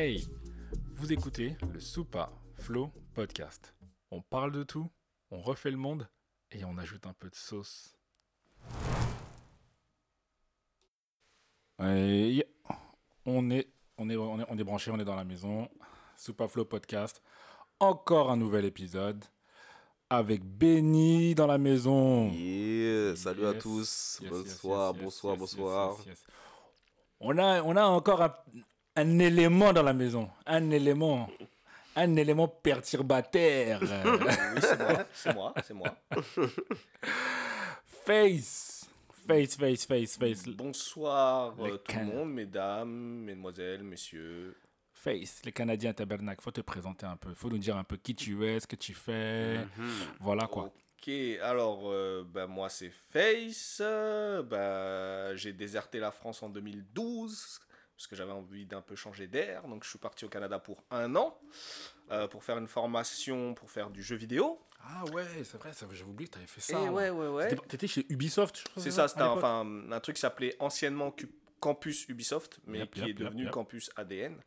Hey, vous écoutez le Soupa Flow Podcast. On parle de tout, on refait le monde et on ajoute un peu de sauce. Et on est, on est, on est, on est branché, on est dans la maison. Soupa Flow Podcast. Encore un nouvel épisode avec Benny dans la maison. Yeah, salut à tous. yes, bonsoir, yes, bonsoir, bonsoir. On a, on a encore un, un élément dans la maison. Un élément. Un élément perturbateur. Oui, c'est moi, c'est moi, c'est moi. face. Face, face, face, face. Bonsoir euh, tout can- le monde, mesdames, mesdemoiselles, messieurs. Face. Les Canadiens tabernacle. Faut te présenter un peu. Faut nous dire un peu qui tu es, ce que tu fais. Mhm. Voilà quoi. Ok, alors euh, bah, moi c'est Face. euh, bah, j'ai déserté la France en 2012 parce que j'avais envie d'un peu changer d'air. Donc je suis parti au Canada pour un an euh, pour faire une formation pour faire du jeu vidéo. Ah ouais, c'est vrai, j'avais oublié que t'avais fait Et ça. moi. ouais, ouais, ouais. T'étais- chez Ubisoft, je crois, C'est ça, c'était enfin, un truc qui s'appelait anciennement Campus Ubisoft, mais Yep, qui yep, est devenu yep. Campus ADN.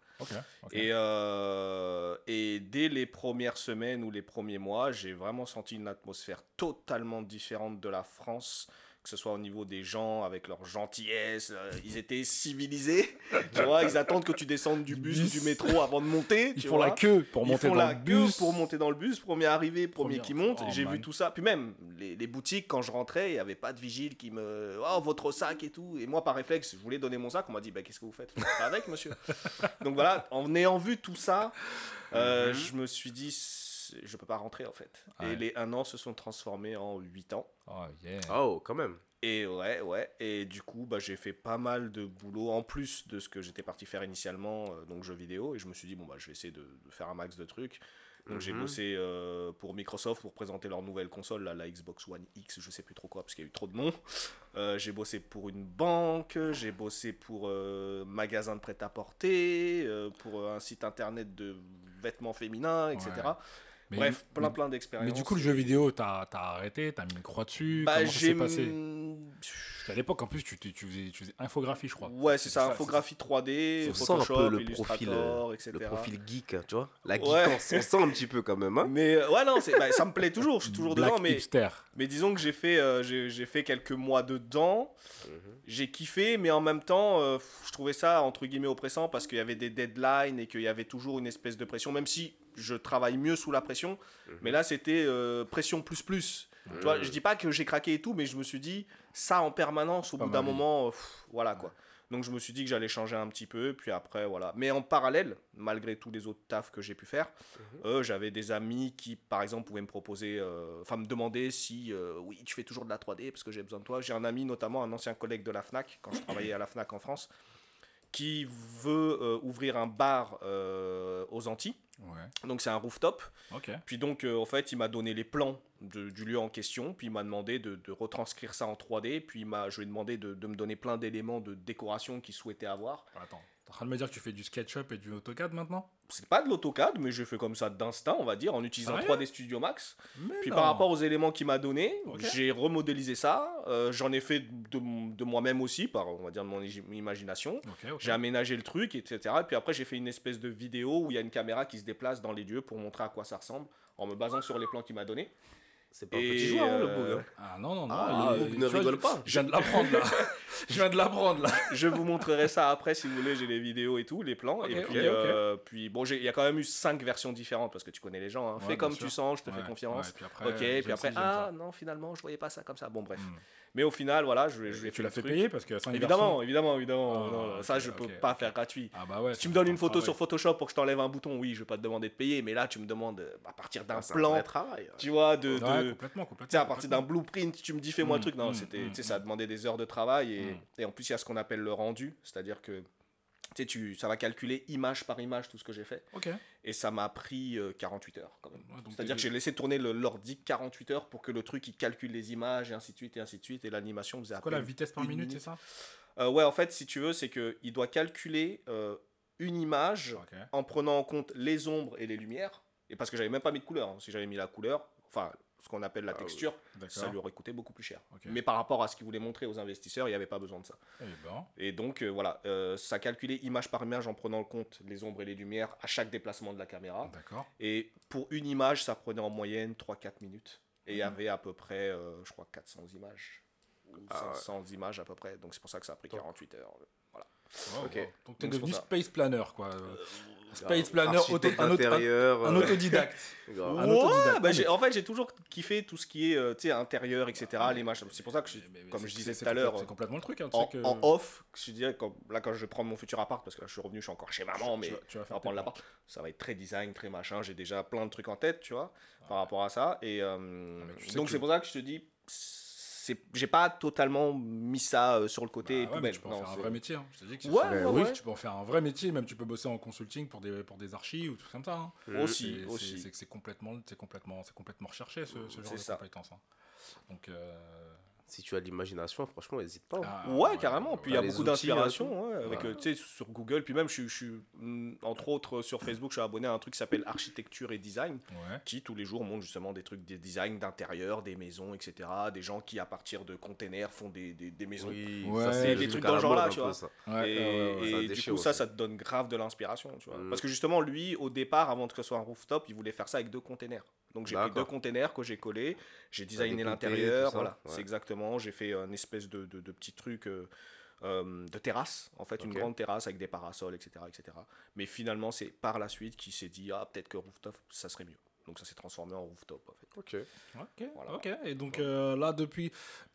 Et, euh, et dès les premières semaines ou les premiers mois, j'ai vraiment senti une atmosphère totalement différente de la France, que ce soit au niveau des gens, avec leur gentillesse. euh, ils étaient civilisés, tu vois. Ils attendent que tu descendes du bus, bus. ou du métro avant de monter. Ils tu font vois. la queue pour Ils monter font dans la le queue bus. pour monter dans le bus, premier arrivé, premier Premier- qui monte. oh, j'ai vu tout ça. Puis même, les, les boutiques, quand je rentrais, il n'y avait pas de vigile qui me. Oh, votre sac et tout. Et moi, par réflexe, je voulais donner mon sac. On m'a dit, bah, qu'est-ce que vous faites? Vous pas avec, monsieur. Donc voilà, en ayant vu tout ça, euh, Mhm. je me suis dit, je peux pas rentrer en fait. Ouais. Et les un an se sont transformés en 8 ans. Oh yeah. Oh, quand même. Et ouais, ouais. Et du coup, bah, j'ai fait pas mal de boulot en plus de ce que j'étais parti faire initialement, euh, donc jeux vidéo. Et je me suis dit, bon, bah, je vais essayer de, de faire un max de trucs. Donc j'ai Mhm. bossé euh, pour Microsoft pour présenter leur nouvelle console, là, la Xbox One X, je sais plus trop quoi, parce qu'il y a eu trop de noms. Euh, j'ai bossé pour une banque, j'ai bossé pour euh, magasin de prêt-à-porter, euh, pour un site internet de vêtements féminins, etc. Ouais. Mais- Bref, plein mais- plein d'expériences. Mais du coup, le jeu vidéo, t'as as arrêté, t'as mis une croix dessus. bah, Comment ça s'est j'ai passé qu'à l'époque, en plus, tu, tu, tu faisais, tu faisais infographie, je crois. Ouais, c'est ça, ça, infographie 3D, On sent un Photoshop, peu le profil, euh, etc. le profil geek, hein, tu vois. La Ouais. on sent un petit peu quand même. Hein Mais euh, ouais, non, c'est- bah, ça me plaît toujours, je suis toujours Black dedans, mais, hipster. mais disons que j'ai fait, euh, j'ai j'ai fait quelques mois dedans, Mhm. j'ai kiffé, mais en même temps, euh, je trouvais ça entre guillemets oppressant parce qu'il y avait des deadlines et qu'il y avait toujours une espèce de pression, même si je travaille mieux sous la pression, Mhm. mais là c'était euh, pression plus plus. Tu vois, je dis pas que j'ai craqué et tout, mais je me suis dit, ça en permanence, au bout d'un moment, euh, pff, voilà quoi. Donc je me suis dit que j'allais changer un petit peu, puis après voilà. Mais en parallèle, malgré tous les autres tafs que j'ai pu faire, euh, j'avais des amis qui, par exemple, pouvaient me proposer, euh, enfin me demander si, euh, oui, tu fais toujours de la 3D parce que j'ai besoin de toi. J'ai un ami, notamment un ancien collègue de la FNAC, quand je travaillais à la FNAC en France, qui veut euh, ouvrir un bar euh, aux Antilles. Ouais. Donc c'est un rooftop. Puis donc, euh, en fait, il m'a donné les plans de- du lieu en question, puis il m'a demandé de, de retranscrire ça en 3D, puis il m'a, je lui ai demandé de, de me donner plein d'éléments de décoration qu'il souhaitait avoir. Attends, en train de me dire que tu fais du SketchUp et du AutoCAD maintenant C'est pas de l'AutoCAD, mais j'ai fait comme ça d'instinct, on va dire, en utilisant Sérieux 3D Studio Max. Mais Puis non. par rapport aux éléments qu'il m'a donnés, Ok. j'ai remodélisé ça. euh, j'en ai fait de, de moi-même aussi, par on va dire de mon imagination. J'ai aménagé le truc, etc. Et puis après, j'ai fait une espèce de vidéo où il y a une caméra qui se déplace dans les lieux pour montrer à quoi ça ressemble, en me basant sur les plans qu'il m'a donnés. C'est pas un Et, petit joueur, hein, le euh, hein. Ah non, non, non. Ah, il- ne tu vois, rigole je- pas. Je viens de l'apprendre là. je viens de l'apprendre là. Je vous montrerai ça après si vous voulez, j'ai les vidéos et tout, les plans. Ok, et puis, ok, ok. euh, puis bon, j'ai- il y a quand même eu cinq versions différentes parce que tu connais les gens. hein. Ouais, Fais bien comme sûr. tu sens, je te Ouais, fais confiance. ouais, puis après, ok, j'aime puis après, ci, j'aime ah ça. non, finalement, je voyais pas ça comme ça. Bon, bref. Mais au final, voilà, je, je tu l'as fait truc. payer parce que Évidemment, évidemment, évidemment. Ah, non, ça, je peux ok, pas faire gratuit. Ah bah ouais. Si tu me donnes une photo travail. sur Photoshop pour que je t'enlève un bouton, oui, je vais pas te demander de payer. Mais là, tu me demandes euh, à partir d'un Ah, un plan, travail. ouais. tu vois, de, Ouais, de- complètement, tu complètement. sais, à partir d'un blueprint, tu me dis fais-moi Mm, le truc. Non, mm, c'était, mm, tu sais, ça a demandé des heures de travail et, Mm. et en plus il y a ce qu'on appelle le rendu, c'est-à-dire que tu sais, tu, ça va calculer image par image tout ce que j'ai fait et ça m'a pris euh, 48 heures quand même. Ouais, c'est-à-dire que j'ai laissé tourner l'ordi 48 heures pour que le truc il calcule les images et ainsi de suite et ainsi de suite et l'animation faisait à quoi la vitesse par minute, c'est ça Euh, Ouais, en fait, si tu veux, c'est que il doit calculer euh, une image en prenant en compte les ombres et les lumières. Et parce que j'avais même pas mis de couleur. hein. Si j'avais mis la couleur, enfin, ce qu'on appelle la Ah texture, ça lui aurait coûté beaucoup plus cher. Mais par rapport à ce qu'il voulait montrer aux investisseurs, il n'y avait pas besoin de ça. Eh ben, Et donc, euh, voilà, euh, ça calculait image par image en prenant en compte les ombres et les lumières à chaque déplacement de la caméra. Et pour une image, ça prenait en moyenne 3-4 minutes. Et il Mhm. y avait à peu près, euh, je crois, 400 images. Ou Ah ouais. 500 images à peu près. Donc c'est pour ça que ça a pris 48 heures. Voilà. Wow, Ok. wow. Donc t'es Donc, devenu space planner quoi. Space planner, auto- Architecte un, auto- un- intérieur, un euh, autodidacte. Un Ouais, autodidacte. bah, mais- en fait, j'ai toujours kiffé tout ce qui est euh, tu sais, intérieur, etc. l'image. C'est pour ça que, je- Mais- mais comme je disais tout à l'heure, C'est complètement le truc. Hein, tu en, sais que- en off, je dirais, comme, là, quand je vais prendre mon futur appart, parce que là, je suis revenu, je suis encore chez maman, mais tu vas- tu vas on faire va prendre l'appart. Ça va être très design, très machin. J'ai déjà plein de trucs en tête, tu vois, par rapport à ça. Et euh, sais donc, c'est pour ça que je te dis, j'ai pas totalement mis ça euh, sur le côté Bah ouais, mais tu peux en Non, faire un vrai métier. hein. Je te dis que c'est- Ouais, c'est- ouais, oui, ouais. tu peux en faire un vrai métier. Même tu peux bosser en consulting pour des, pour des archives ou tout comme ça. hein. Aussi, C'est- aussi. c'est- complètement, c'est complètement, c'est complètement recherché ce, ce genre de ça. compétences. hein. Donc, euh, Si tu as de l'imagination, franchement, n'hésite pas. ah, Ouais, carrément. Puis il y a les beaucoup d'inspiration, hein, ouais, avec, Ouais. euh, tu sais, sur Google. Puis même, je, suis- je suis, mm, entre autres, euh, sur Facebook, je suis abonné à un truc qui s'appelle Architecture et Design, ouais. qui tous les jours montre justement des trucs, des designs d'intérieur, des maisons, etc. Des gens qui, à partir de containers, font des, des, des maisons. Oui, Ouais, ça, c'est des trucs truc dans à le la genre là, mode, tu vois. ça. Ouais, et ouais, ouais, ouais. et ça du coup, ça, aussi. ça te donne grave de l'inspiration, tu vois. Mm. Parce que justement, lui, au départ, avant que ce soit un rooftop, il voulait faire ça avec deux containers. Donc j'ai pris deux containers que j'ai collés, j'ai designé l'intérieur, voilà, ouais. c'est exactement. J'ai fait un espèce de, de, de petit truc euh, euh, de terrasse, en fait, une grande terrasse avec des parasols, etc., etc. Mais finalement, c'est par la suite qu'il s'est dit ah peut-être que rooftop, ça serait mieux. Donc ça s'est transformé en rooftop, en fait. Ok. Ok, Voilà. ok. Et donc euh, là, depuis,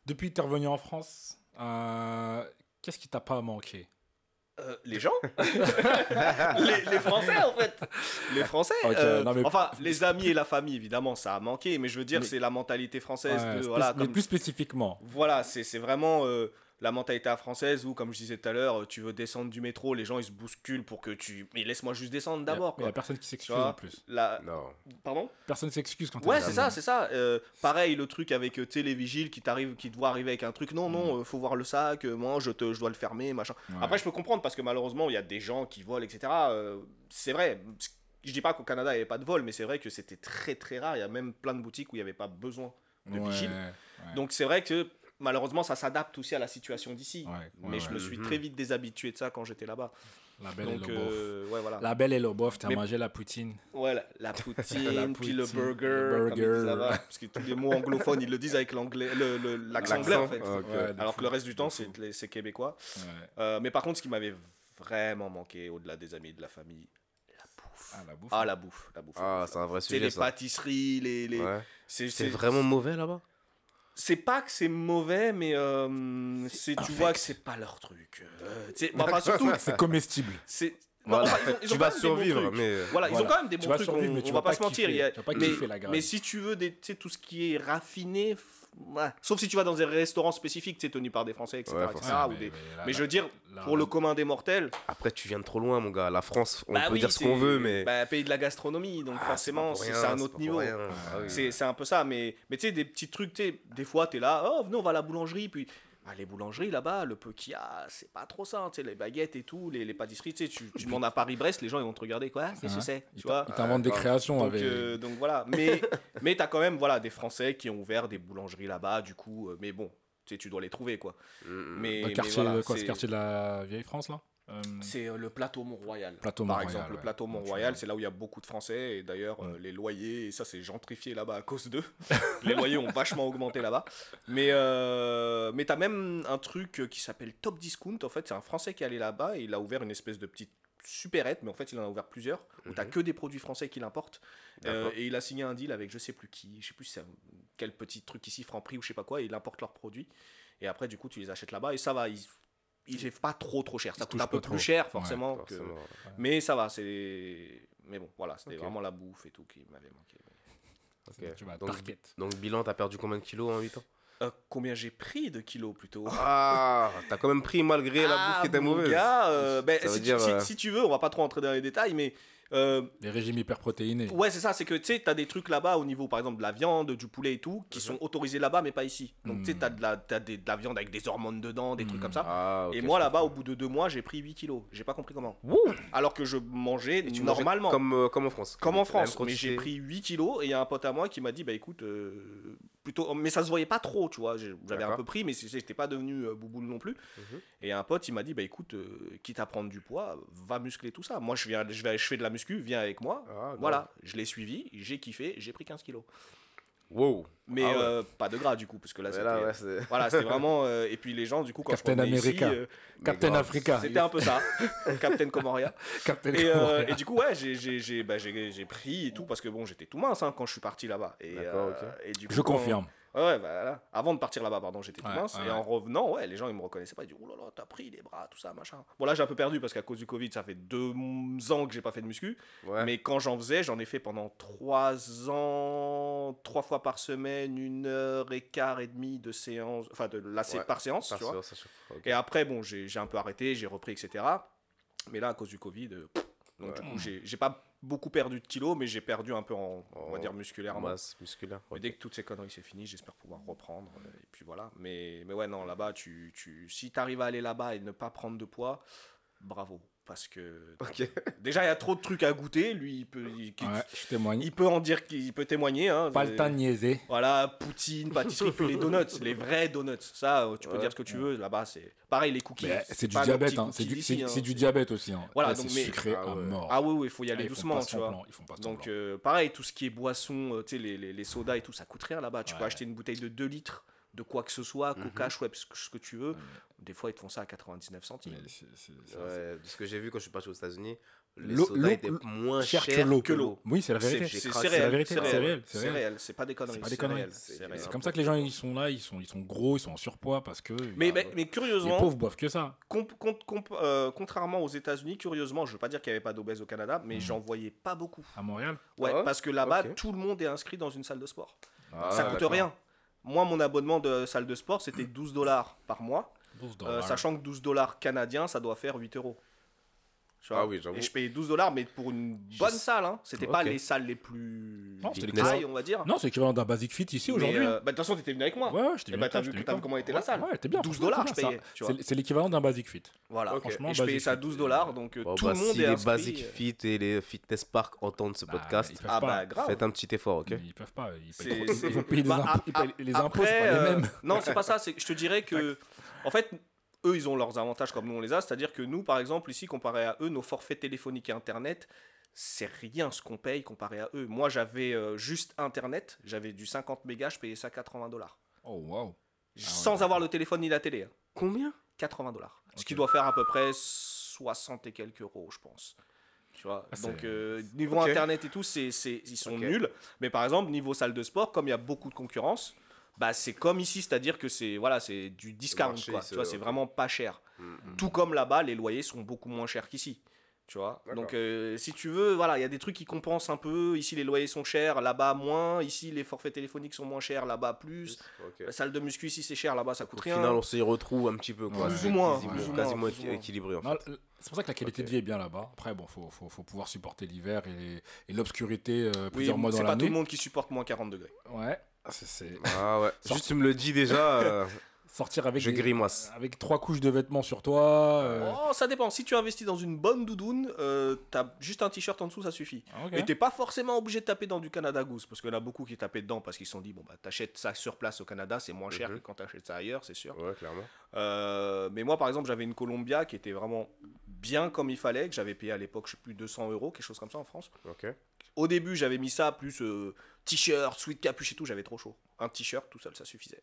depuis que tu es revenu en France, euh, qu'est-ce qui t'a pas manqué? Euh, les gens? Les, les Français en fait les Français euh, non, mais- enfin les amis et la famille évidemment ça a manqué mais je veux dire Mais- c'est la mentalité française Ouais, de, spéc- voilà, Mais comme- plus spécifiquement. voilà c'est c'est vraiment euh, la mentalité à française où comme je disais tout à l'heure tu veux descendre du métro les gens ils se bousculent pour que tu mais laisse-moi juste descendre d'abord Il n'y a quoi personne qui s'excuse en plus. La... Non. pardon? Personne s'excuse quand Ouais, c'est ça, c'est ça. Euh, pareil, le truc avec euh, vigiles qui t'arrivent, qui te voient arriver avec un truc. Non, non, euh, faut voir le sac. euh, moi, je, te, je dois le fermer, machin. Ouais. Après, je peux comprendre parce que malheureusement, il y a des gens qui volent, etc. Euh, c'est vrai. Je dis pas qu'au Canada, il n'y avait pas de vol, mais c'est vrai que c'était très très rare. Il y a même plein de boutiques où il n'y avait pas besoin de Ouais, vigile. ouais. Donc c'est vrai que malheureusement, ça s'adapte aussi à la situation d'ici. Ouais, ouais, mais je ouais. me suis Mhm. très vite déshabitué de ça quand j'étais là-bas. La belle Donc, et le bof. euh, ouais, voilà. La belle et le bof, t'as Mais- mangé la poutine. Ouais, la, la poutine, La puis le burger, comme parce que tous les mots anglophones, ils le disent avec l'anglais, l'accent anglais en fait. Ouais, Alors fou, que le reste du temps, c'est c'est québécois. Ouais. Euh, mais par contre, ce qui m'avait vraiment manqué, au-delà des amis, de la famille, la bouffe. Ah, la bouffe. Ah, la bouffe, la bouffe. Ah, c'est un vrai c'est sujet, les ça. pâtisseries, les. les... Ouais. C'est C'est c'est- vraiment mauvais là-bas? C'est pas que c'est mauvais, mais euh, c'est tu vois que c'est pas leur truc. Euh, bah, surtout, C'est comestible. c'est. non, Voilà. enfin, ils ont- ils ont Tu vas survivre, mais. Voilà, ils ont quand même des Tu bons vas trucs, survivre, on, mais tu on vas va pas, pas se mentir. a- kiffer, tu vas pas mais, mais si tu veux des, tu sais, tout ce qui est raffiné, ouais. sauf si tu vas dans des restaurants spécifiques, tu sais, tenus par des Français, etc. Ouais, etc., forcément. ou mais, des- mais là- mais là- je veux dire, là- pour le commun des mortels, Après, tu viens de trop loin, mon gars. La France, on bah peut oui, dire ce qu'on veut, mais. bah, pays de la gastronomie, donc Ah, forcément, c'est un autre niveau. Ah oui. C'est un peu ça, mais, mais tu sais, des petits trucs, tu sais, des fois, tu es là, oh, venez, on va à la boulangerie, puis ah, les boulangeries là-bas, le peu qu'il y a, c'est pas trop ça, tu sais, les baguettes et tout, les, les pâtisseries, tu sais, tu, tu demandes à Paris-Brest, les gens ils vont te regarder, quoi, qu'est-ce que c'est, Ils tu vois t'a- ils t'inventent des grave. créations donc, avec. euh, donc voilà, mais, mais tu as quand même voilà, des Français qui ont ouvert des boulangeries là-bas, du coup, euh, mais bon, tu sais, tu dois les trouver, quoi. Mm, mm. Mais, le mais quartier, voilà, quoi, ce quartier de la vieille France là? Euh, c'est euh, le plateau Mont-Royal. Plateau Par Mont-Royal, exemple, le plateau Mont-Royal, c'est là où il y a beaucoup de Français. Et d'ailleurs, euh, les loyers, et ça c'est gentrifié là-bas à cause d'eux. les loyers ont vachement augmenté là-bas. Mais, euh, mais tu as même un truc qui s'appelle Top Discount. En fait, c'est un Français qui est allé là-bas et il a ouvert une espèce de petite supérette, mais en fait il en a ouvert plusieurs, où tu Mhm. que des produits français qu'il importe. Et il a signé un deal avec je sais plus qui, je sais plus si c'est un- quel petit truc ici, Franprix ou je sais pas quoi, et il importe leurs produits. Et après, du coup, tu les achètes là-bas et ça va, ils, ils fait pas trop trop cher. Ça coûte un peu plus trop. cher forcément. que- mais ça va, c'est. Mais bon, voilà, c'était vraiment la bouffe et tout qui m'avait manqué. Ok. Tu vas Donc. Donc, bilan, t'as perdu combien de kilos en 8 ans? Euh, combien j'ai pris de kilos plutôt? Ah T'as quand même pris malgré la bouffe qui était mauvaise. gars, euh, ben, si, dire, si- euh, si tu veux, on va pas trop entrer dans les détails, mais, Euh, Les régimes hyperprotéinés. Ouais, c'est ça, c'est que tu sais, t'as des trucs là-bas au niveau, par exemple, de la viande, du poulet et tout, qui sont autorisés là-bas, mais pas ici. Donc, tu sais, t'as de, la, t'as des- de la viande avec des hormones dedans, des trucs Mm. comme ça. Ah, et moi, là-bas, au bout de deux mois, j'ai pris 8 kilos. J'ai pas compris comment. Wouh Alors que je mangeais Et tu mangeais normalement. Comme, euh, comme en France. Comme en France, mais j'ai pris 8 kilos et il y a un pote à moi qui m'a dit bah écoute euh, plutôt mais ça se voyait pas trop tu vois. J'avais un peu pris mais j'étais pas devenu euh, bouboule non plus. Mhm. et un pote il m'a dit bah écoute euh, quitte à prendre du poids va muscler tout ça. Moi je viens je vais je fais de la muscu viens avec moi. Ah, voilà je l'ai suivi j'ai kiffé j'ai pris 15 kilos Wow. mais Ah ouais. euh, pas de gras du coup parce que là c'était là, ouais, c'est. voilà c'était vraiment euh, et puis les gens du coup quand Captain je revenais ici, America. euh, Captain grave. Africa. c'était un peu ça Captain Comoria Captain et, euh, Comoria. et du coup, ouais, j'ai- j'ai j'ai- bah, j'ai- j'ai pris et tout parce que bon, j'étais tout mince hein, quand je suis parti là-bas. Et, D'accord, euh, et du coup, Je quand- confirme. Ouais, ouais, bah, voilà. Avant de partir là-bas, pardon, j'étais tout mince. et en revenant, ouais, les gens ils me reconnaissaient pas. Ils disaient, oh là là, t'as pris les bras, tout ça, machin. Bon, là, j'ai un peu perdu parce qu'à cause du Covid, ça fait deux ans que j'ai pas fait de muscu. Mais quand j'en faisais, j'en ai fait pendant trois ans, trois fois par semaine, une heure et quart et demie de séance, enfin de la sé- par séance, Ça, tu vois. chauffe. Ok. Et après, bon, j'ai un peu arrêté, j'ai repris, etc. Mais là, à cause du Covid, euh, donc du coup, j'ai j'ai pas beaucoup perdu de kilos, mais j'ai perdu un peu en, on va dire, musculairement. Masse musculaire. Dès que toutes ces conneries c'est fini, j'espère pouvoir reprendre. euh, Et puis voilà. Mais, mais ouais, non, là-bas, tu, tu, si tu arrives à aller là-bas et ne pas prendre de poids, bravo. Parce que déjà, il y a trop de trucs à goûter. Lui, il peut, il, Ouais, je témoigne. il peut en dire qu'il peut témoigner. Hein, Pas le temps de niaiser. voilà, poutine, pâtisserie, puis les donuts, les vrais donuts. Ça, euh, tu peux Ouais. dire ce que tu veux. Là-bas, c'est pareil, les cookies. C'est du diabète, hein. c'est cookies du, d'ici, c'est- hein. c'est du diabète aussi. hein. Voilà, Là, donc, c'est mais- sucré Ah à mort. Ah oui, oui, il faut y Ah, aller font doucement, tu vois. semblant, Ils font pas Donc euh, pareil, tout ce qui est boisson, euh, tu sais, les, les, les sodas et tout, ça coûte rien là-bas. Tu peux acheter une bouteille de 2 litres de quoi que ce soit, Mhm. coca, Schweppes, ce que- ce que tu veux. Des fois, ils te font ça à 99 centimes. Ouais, de ce que j'ai vu quand je suis parti aux États-Unis, les L'eau- étaient moins cher chers que l'eau. Oui, c'est la vérité. c'est- réel, vérité, c'est réel, c'est réel. réel, c'est pas des conneries. C'est comme ça que les gens ils sont là, ils sont, ils sont gros, ils sont en surpoids parce que Mais, bah, mais, mais les curieusement, pauvres boivent que ça. comp- comp- comp- euh, contrairement aux États-Unis, curieusement, je veux pas dire qu'il n'y avait pas d'obèses au Canada, mais Mhm. j'en voyais pas beaucoup. À Montréal? Ouais, Ah ouais? parce que là-bas, tout le monde est inscrit dans une salle de sport. Ah, ça coûte rien. Moi, mon abonnement de salle de sport, c'était 12 dollars par mois. 12 Euh, sachant que 12 dollars canadiens, ça doit faire 8 euros. Tu vois Ah oui, j'avoue. Et je payais 12 dollars, mais pour une Je bonne salle. Hein. C'était pas Ok. les salles les plus Non, c'était Fitness. high, on va dire. Non, c'est l'équivalent d'un Basic Fit ici Mais, aujourd'hui. euh, bah, de toute façon, t'étais venu avec moi. Ouais, ouais, j'étais Et venu bah, avec t'as toi, vu- t'as comment était la salle Ouais, t'es bien. 12 franchement, dollars, t'es je payais, Ça, tu vois. c'est- C'est l'équivalent d'un Basic Fit. Voilà. Ok. Franchement, Et je payais Basic ça Fit, 12 euh, dollars, donc euh, Bon, tout bah, le monde si est les inscrit. Basic euh, Fit et les Fitness Park entendent ce Bah, podcast, ils peuvent Ah pas. bah grave. faites un petit effort, ok Ils peuvent pas. Ils, C'est- payent trop- c'est- ils vont payer des Bah, impôts. a- ils payent- Les impôts, c'est après, pas les euh, mêmes. Non, c'est pas ça. c'est- Je te dirais que, en fait, eux, ils ont leurs avantages comme nous on les a. C'est-à-dire que nous, par exemple, ici, comparé à eux, nos forfaits téléphoniques et Internet, c'est rien ce qu'on paye comparé à eux. Moi, j'avais euh, juste Internet, j'avais du 50 mégas, je payais ça 80 dollars. Oh, waouh. Sans avoir le téléphone ni la télé. hein. Combien? 80 dollars. Ce qui doit faire à peu près 60 et quelques euros, je pense. Tu vois Ah, Donc, euh, niveau internet et tout, c'est, c'est, ils sont nuls. Mais par exemple, niveau salle de sport, comme il y a beaucoup de concurrence, bah, c'est comme ici, c'est-à-dire que c'est, voilà, c'est du discount. marché, quoi. c'est- Tu vois, c'est vraiment pas cher. Mm. Tout comme là-bas, les loyers sont beaucoup moins chers qu'ici. Tu vois? D'accord. Donc, euh, si tu veux, voilà, il y a des trucs qui compensent un peu. Ici, les loyers sont chers, là-bas, moins. Ici, les forfaits téléphoniques sont moins chers, là-bas, plus. La salle de muscu, ici, c'est cher, là-bas, ça coûte Au rien. final, on s'y retrouve un petit peu. Quoi. Ouais. C'est Plus ou moins, quasiment- plus ou moins, quasiment plus ou moins. équilibré en Non, fait. le- C'est pour ça que la qualité de vie est bien là-bas. Après, bon, faut, faut, faut pouvoir supporter l'hiver et, les- et l'obscurité euh, Oui, plusieurs mois c'est dans pas tout l'année. le monde qui supporte moins 40 degrés. Ouais, c'est Ah ouais. Sorti- Juste tu me le dis déjà, euh, sortir avec je des- grimace. avec trois couches de vêtements sur toi. euh, Oh, ça dépend. Si tu investis dans une bonne doudoune, euh, t'as juste un t-shirt en dessous, ça suffit. ah, ok. Et t'es pas forcément obligé de taper dans du Canada Goose, parce qu'il y en a beaucoup qui tapaient dedans parce qu'ils se sont dit, bon, bah, t'achètes ça sur place au Canada, c'est moins cher Mhm. que quand t'achètes ça ailleurs, c'est sûr. Ouais, clairement. Euh, mais moi, par exemple, j'avais une Columbia qui était vraiment bien comme il fallait, que j'avais payé à l'époque, je sais plus, 200 euros, quelque chose comme ça en France. Ok. Au début, j'avais mis ça, plus euh, t-shirt, sweat capuche et tout, j'avais trop chaud. Un t-shirt, tout seul, ça suffisait.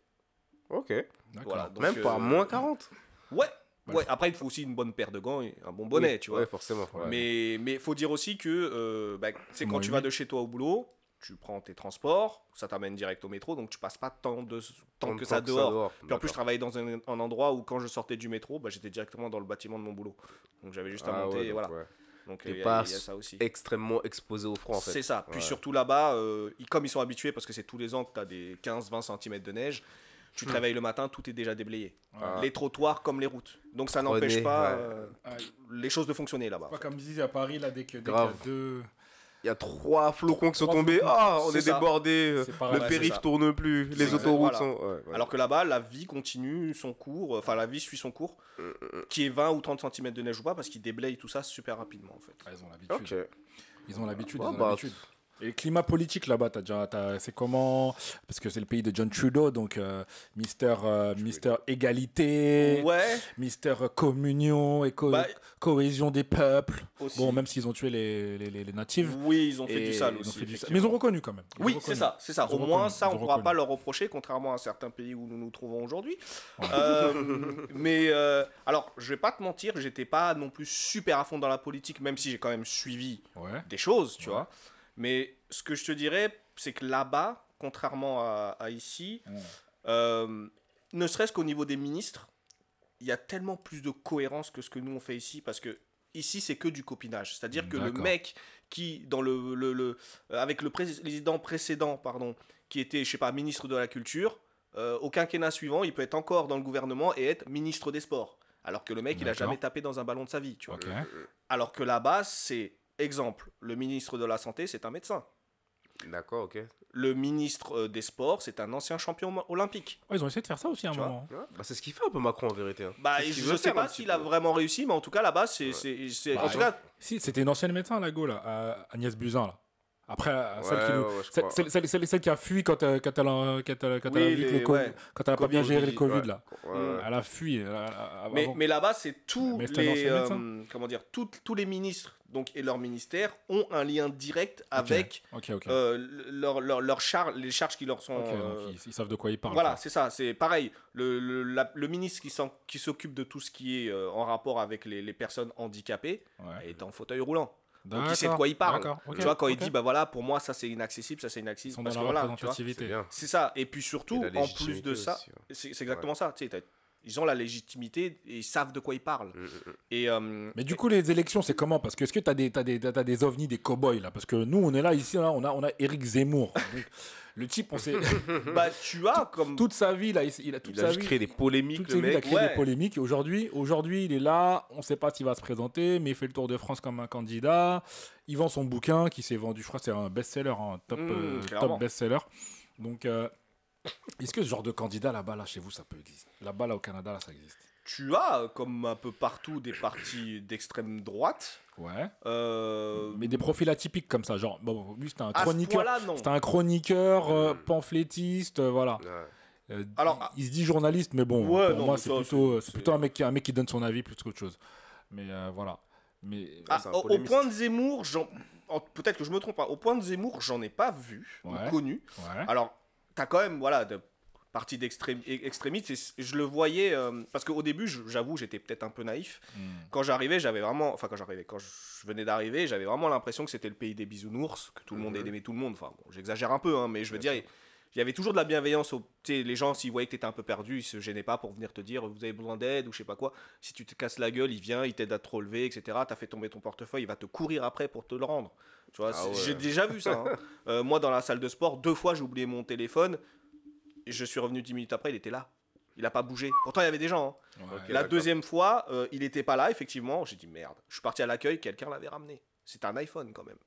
Ok. D'accord. Voilà, donc, Même pas euh, moins 40. Ouais, ouais. Après, il faut aussi une bonne paire de gants et un bon bonnet, Oui, tu vois. Ouais, forcément. ouais. Mais mais faut dire aussi que euh, bah, c'est quand tu vas de chez toi au boulot, tu prends tes transports, ça t'amène direct au métro, donc tu passes pas tant de tant Tant que ça dehors. Puis en plus, je travaillais dans un, un endroit où quand je sortais du métro, bah, j'étais directement dans le bâtiment de mon boulot. Donc j'avais juste à Ah monter ouais, et voilà. ouais. Donc il y, a- pas il y a ça aussi. Extrêmement exposé au froid en fait. C'est ça. Puis Ouais. surtout là-bas, euh, ils- comme ils sont habitués, parce que c'est tous les ans que tu as des 15-20 cm de neige, Tu te réveilles le matin, tout est déjà déblayé. Ah. Les trottoirs comme les routes. Donc ça n'empêche pas ouais. euh, les choses de fonctionner là-bas. Pas comme disait à Paris, là, dès que- dès deux. Il y a trois flocons qui sont tombés. Ah, on est, débordé. Le périph' tourne plus. Les autoroutes voilà. sont. ouais, ouais. Alors que là-bas, la vie continue son cours, enfin la vie suit son cours, qui est 20 ou 30 cm de neige ou pas, parce qu'ils déblayent tout ça super rapidement en fait. Ah, ils ont l'habitude. Ils ont l'habitude. Bah, l'habitude. Et le climat politique là-bas, c'est comment? Parce que c'est le pays de John Trudeau, donc euh, Mister, euh, Mister Égalité, Ouais, Mister Communion et co- Bah, cohésion des peuples. aussi. Bon, même s'ils ont tué les, les, les- les natifs. Oui, ils ont fait du sale aussi. du sale. Mais ils ont reconnu quand même. Ils Oui, c'est ça, c'est ça. Ils Au moins, reconnu, ça, on ne pourra pas leur reprocher, contrairement à certains pays où nous nous trouvons aujourd'hui. Euh, mais euh, alors, je vais pas te mentir, j'étais pas non plus super à fond dans la politique, même si j'ai quand même suivi Ouais. des choses, tu vois. Mais ce que je te dirais, c'est que là-bas, contrairement à, à ici, euh, ne serait-ce qu'au niveau des ministres, il y a tellement plus de cohérence que ce que nous on fait ici, parce que ici c'est que du copinage. C'est-à-dire que le mec qui, dans le, le- le- euh, avec le président précédent, pardon, qui était, je sais pas, ministre de la culture, euh, au quinquennat suivant, il peut être encore dans le gouvernement et être ministre des sports. Alors que le mec, il a jamais tapé dans un ballon de sa vie, tu vois. Ok. Alors que là-bas, c'est exemple, le ministre de la santé, c'est un médecin. D'accord, ok. Le ministre euh, des sports, c'est un ancien champion olympique. Ouais, ils ont essayé de faire ça aussi à un Tu moment. Ouais. Bah, c'est ce qu'il fait un peu Macron en vérité. hein. Bah, je veut sais pas s'il a vraiment réussi, mais en tout cas là-bas, c'est, Ouais. c'est, c'est- Bah, en tout ouais. cas, Si, c'était une ancienne médecin, la go, là, Agnès Buzyn, là. Après, euh, celle, Ouais, qui nous- ouais, celle, crois. celle- celle- celle- celle qui a fui quand, euh, quand elle a, quand elle, quand elle a Oui, vu que les- le Covid- ouais. quand elle a pas bien géré le Covid, là. Ouais. Elle a fui. elle a- elle a- mais, là-bas, c'est tous Mais les, euh, comment dire, tous, tous les ministres donc et leurs ministères ont un lien direct avec Ok, ok. euh, le- leur, leur, leur char- les charges qui leur sont. Euh, donc ils, ils savent de quoi ils parlent. Voilà, c'est ça, c'est pareil. Le, le, la- le ministre qui s'occupe de tout ce qui est euh, en rapport avec les, les personnes handicapées est en fauteuil roulant. Donc il sait de quoi il parle. tu vois, quand il dit, bah voilà, pour moi, ça c'est inaccessible, ça c'est Ils inaccessible. sont parce dans que la voilà, tu vois. C'est ça. Et puis surtout, Et en plus de ça, c'est exactement ça. Tu sais, t'as- ils ont la légitimité et ils savent de quoi ils parlent. Mm, mm, mm. Et, euh, Mais du coup, les élections, c'est comment? Parce que est-ce que tu as des, t'as des, t'as des ovnis, des cow-boys là? Parce que nous, on est là, ici, là, on a, on a Eric Zemmour. Le type, on sait. bah, tu as comme. toute sa vie, là, il, il a toute Il a sa juste vie. créé des polémiques, Toute le sa vie, il a créé Ouais. des polémiques. Aujourd'hui, aujourd'hui, il est là. On ne sait pas s'il va se présenter, mais il fait le tour de France comme un candidat. Il vend son bouquin qui s'est vendu, je crois, que c'est un best-seller, un top, Mmh, euh, top best-seller. Donc, euh, est-ce que ce genre de candidat là-bas, là, chez vous, ça peut exister? Là-bas, là, au Canada, là, ça existe. Tu as, comme un peu partout, des partis d'extrême droite. Ouais. Euh, Mais des profils atypiques comme ça, genre, bon, lui, c'était un chroniqueur. C'était un chroniqueur, euh, Mm. pamphlétiste, euh, voilà. Ouais. Euh, Alors, il, il se dit journaliste, mais bon, Ouais, pour non, moi, mais c'est plutôt, c'est- plutôt un mec, qui, un mec qui donne son avis plus qu'autre chose. Mais euh, voilà. Mais Ah, un au, point de Zemmour, peut-être que je me trompe pas, au point de Zemmour, j'en ai pas vu, ou Ouais. connu. ouais. Alors, t'as quand même, voilà, de et c- je le voyais, euh, parce qu'au début, j'avoue, j'étais peut-être un peu naïf. Hmm. Quand j'arrivais, j'avais vraiment, enfin quand j'arrivais, quand je venais d'arriver, j'avais vraiment l'impression que c'était le pays des bisounours, que tout le monde Mhm. aimait tout le monde. Enfin, bon, j'exagère un peu, hein, mais je veux dire, il y avait toujours de la bienveillance. Au, les gens, s'ils voyaient que t'étais un peu perdu, ils se gênaient pas pour venir te dire, vous avez besoin d'aide ou je sais pas quoi. Si tu te casses la gueule, il vient, il t'aide à te relever, etc. T'as fait tomber ton portefeuille, il va te courir après pour te le rendre. Tu vois, Ah ouais. j'ai déjà vu ça. hein. Euh, moi, dans la salle de sport, deux fois, j'ai oublié mon téléphone. Je suis revenu dix minutes après, il était là. Il a pas bougé. Pourtant, il y avait des gens. hein. Ouais. La deuxième fois, euh, il était pas là, effectivement. J'ai dit merde. Je suis parti à l'accueil, quelqu'un l'avait ramené. C'était un iPhone quand même.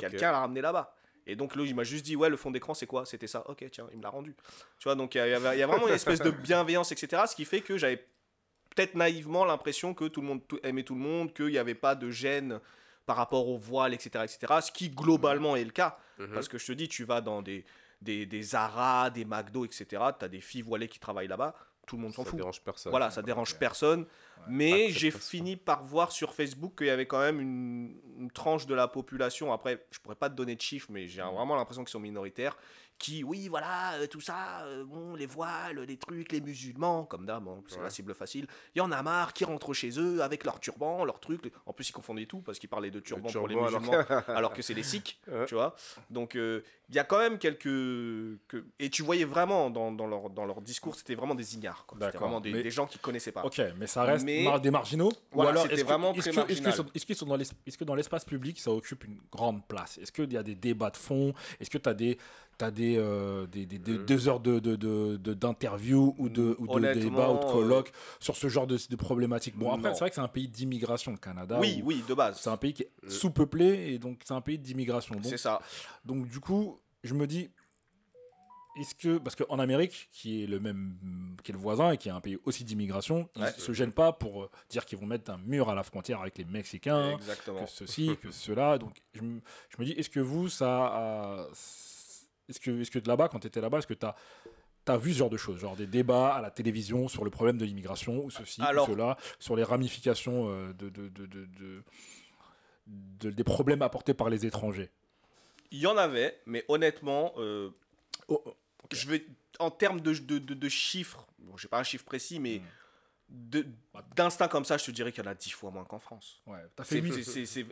Quelqu'un l'a ramené là-bas. Et donc là, il m'a juste dit ouais, le fond d'écran c'est quoi? C'était ça. Ok, tiens, il me l'a rendu. Tu vois, donc il y, a vraiment une espèce de bienveillance, etc. Ce qui fait que j'avais peut-être naïvement l'impression que tout le monde aimait tout le monde, qu'il n'y avait pas de gêne par rapport au voile, etc., etc. Ce qui globalement est le cas. Mhm. Parce que je te dis, tu vas dans des, des, des Zara, des McDo, etc. Tu as des filles voilées qui travaillent là-bas. Tout le monde s'en Ça fout. dérange personne. Voilà, ça dérange personne. Mais j'ai fini par voir sur Facebook qu'il y avait quand même une, une tranche de la population. Après, je pourrais pas te donner de chiffres, mais j'ai vraiment l'impression qu'ils sont minoritaires. Qui, oui, voilà, euh, tout ça, euh, bon, les voiles, les trucs, les musulmans, comme d'hab, hein, c'est la cible facile. Il y en a marre qui rentrent chez eux avec leurs turbans, leurs trucs. En plus, ils confondaient tout parce qu'ils parlaient de Le turbans pour les alors musulmans que- alors que c'est les sikhs, Ouais. tu vois. Donc euh, il y a quand même quelques... Que... Et tu voyais vraiment dans, dans leur, dans leur discours, c'était vraiment des ignares. C'était vraiment des, mais- des gens qui connaissaient pas. Ok, mais ça reste Mais- mar- des marginaux Voilà, Ou alors, c'était que- vraiment est-ce très que- est-ce dans l'es- est-ce que dans l'espace public, ça occupe une grande place? Est-ce qu'il y a des débats de fond? Est-ce que tu as des, t'as des, euh, des, des- des- Mhm. deux heures de, d'interview ou de, ou de Honnêtement, débat ou de euh, colloque sur ce genre de, de problématiques Bon, après, c'est vrai que c'est un pays d'immigration, le Canada. oui, oui, de base. C'est un pays qui est Mhm. sous-peuplé et donc c'est un pays d'immigration. C'est ça. donc du coup, je me dis, est-ce que parce qu'en Amérique, qui est le même, qui est le voisin et qui est un pays aussi d'immigration, Ouais. ils se gênent pas pour euh, dire qu'ils vont mettre un mur à la frontière avec les Mexicains, Exactement. que ceci, que cela. Donc je me, je me dis, est-ce que vous, ça, a- est-ce que, est-ce que de là-bas, quand tu étais là-bas, est-ce que tu as T'as vu ce genre de choses, genre des débats à la télévision sur le problème de l'immigration ou ceci Alors- ou cela, sur les ramifications euh, de, de, de, de- de- de- des problèmes apportés par les étrangers? Il y en avait, mais honnêtement, euh, Oh, oh, je vais en termes de, de, de- de chiffres, bon, j'ai pas un chiffre précis, mais Hmm. D'instinct comme ça, je te dirais qu'il y en a dix fois moins qu'en France. ouais, fait ici,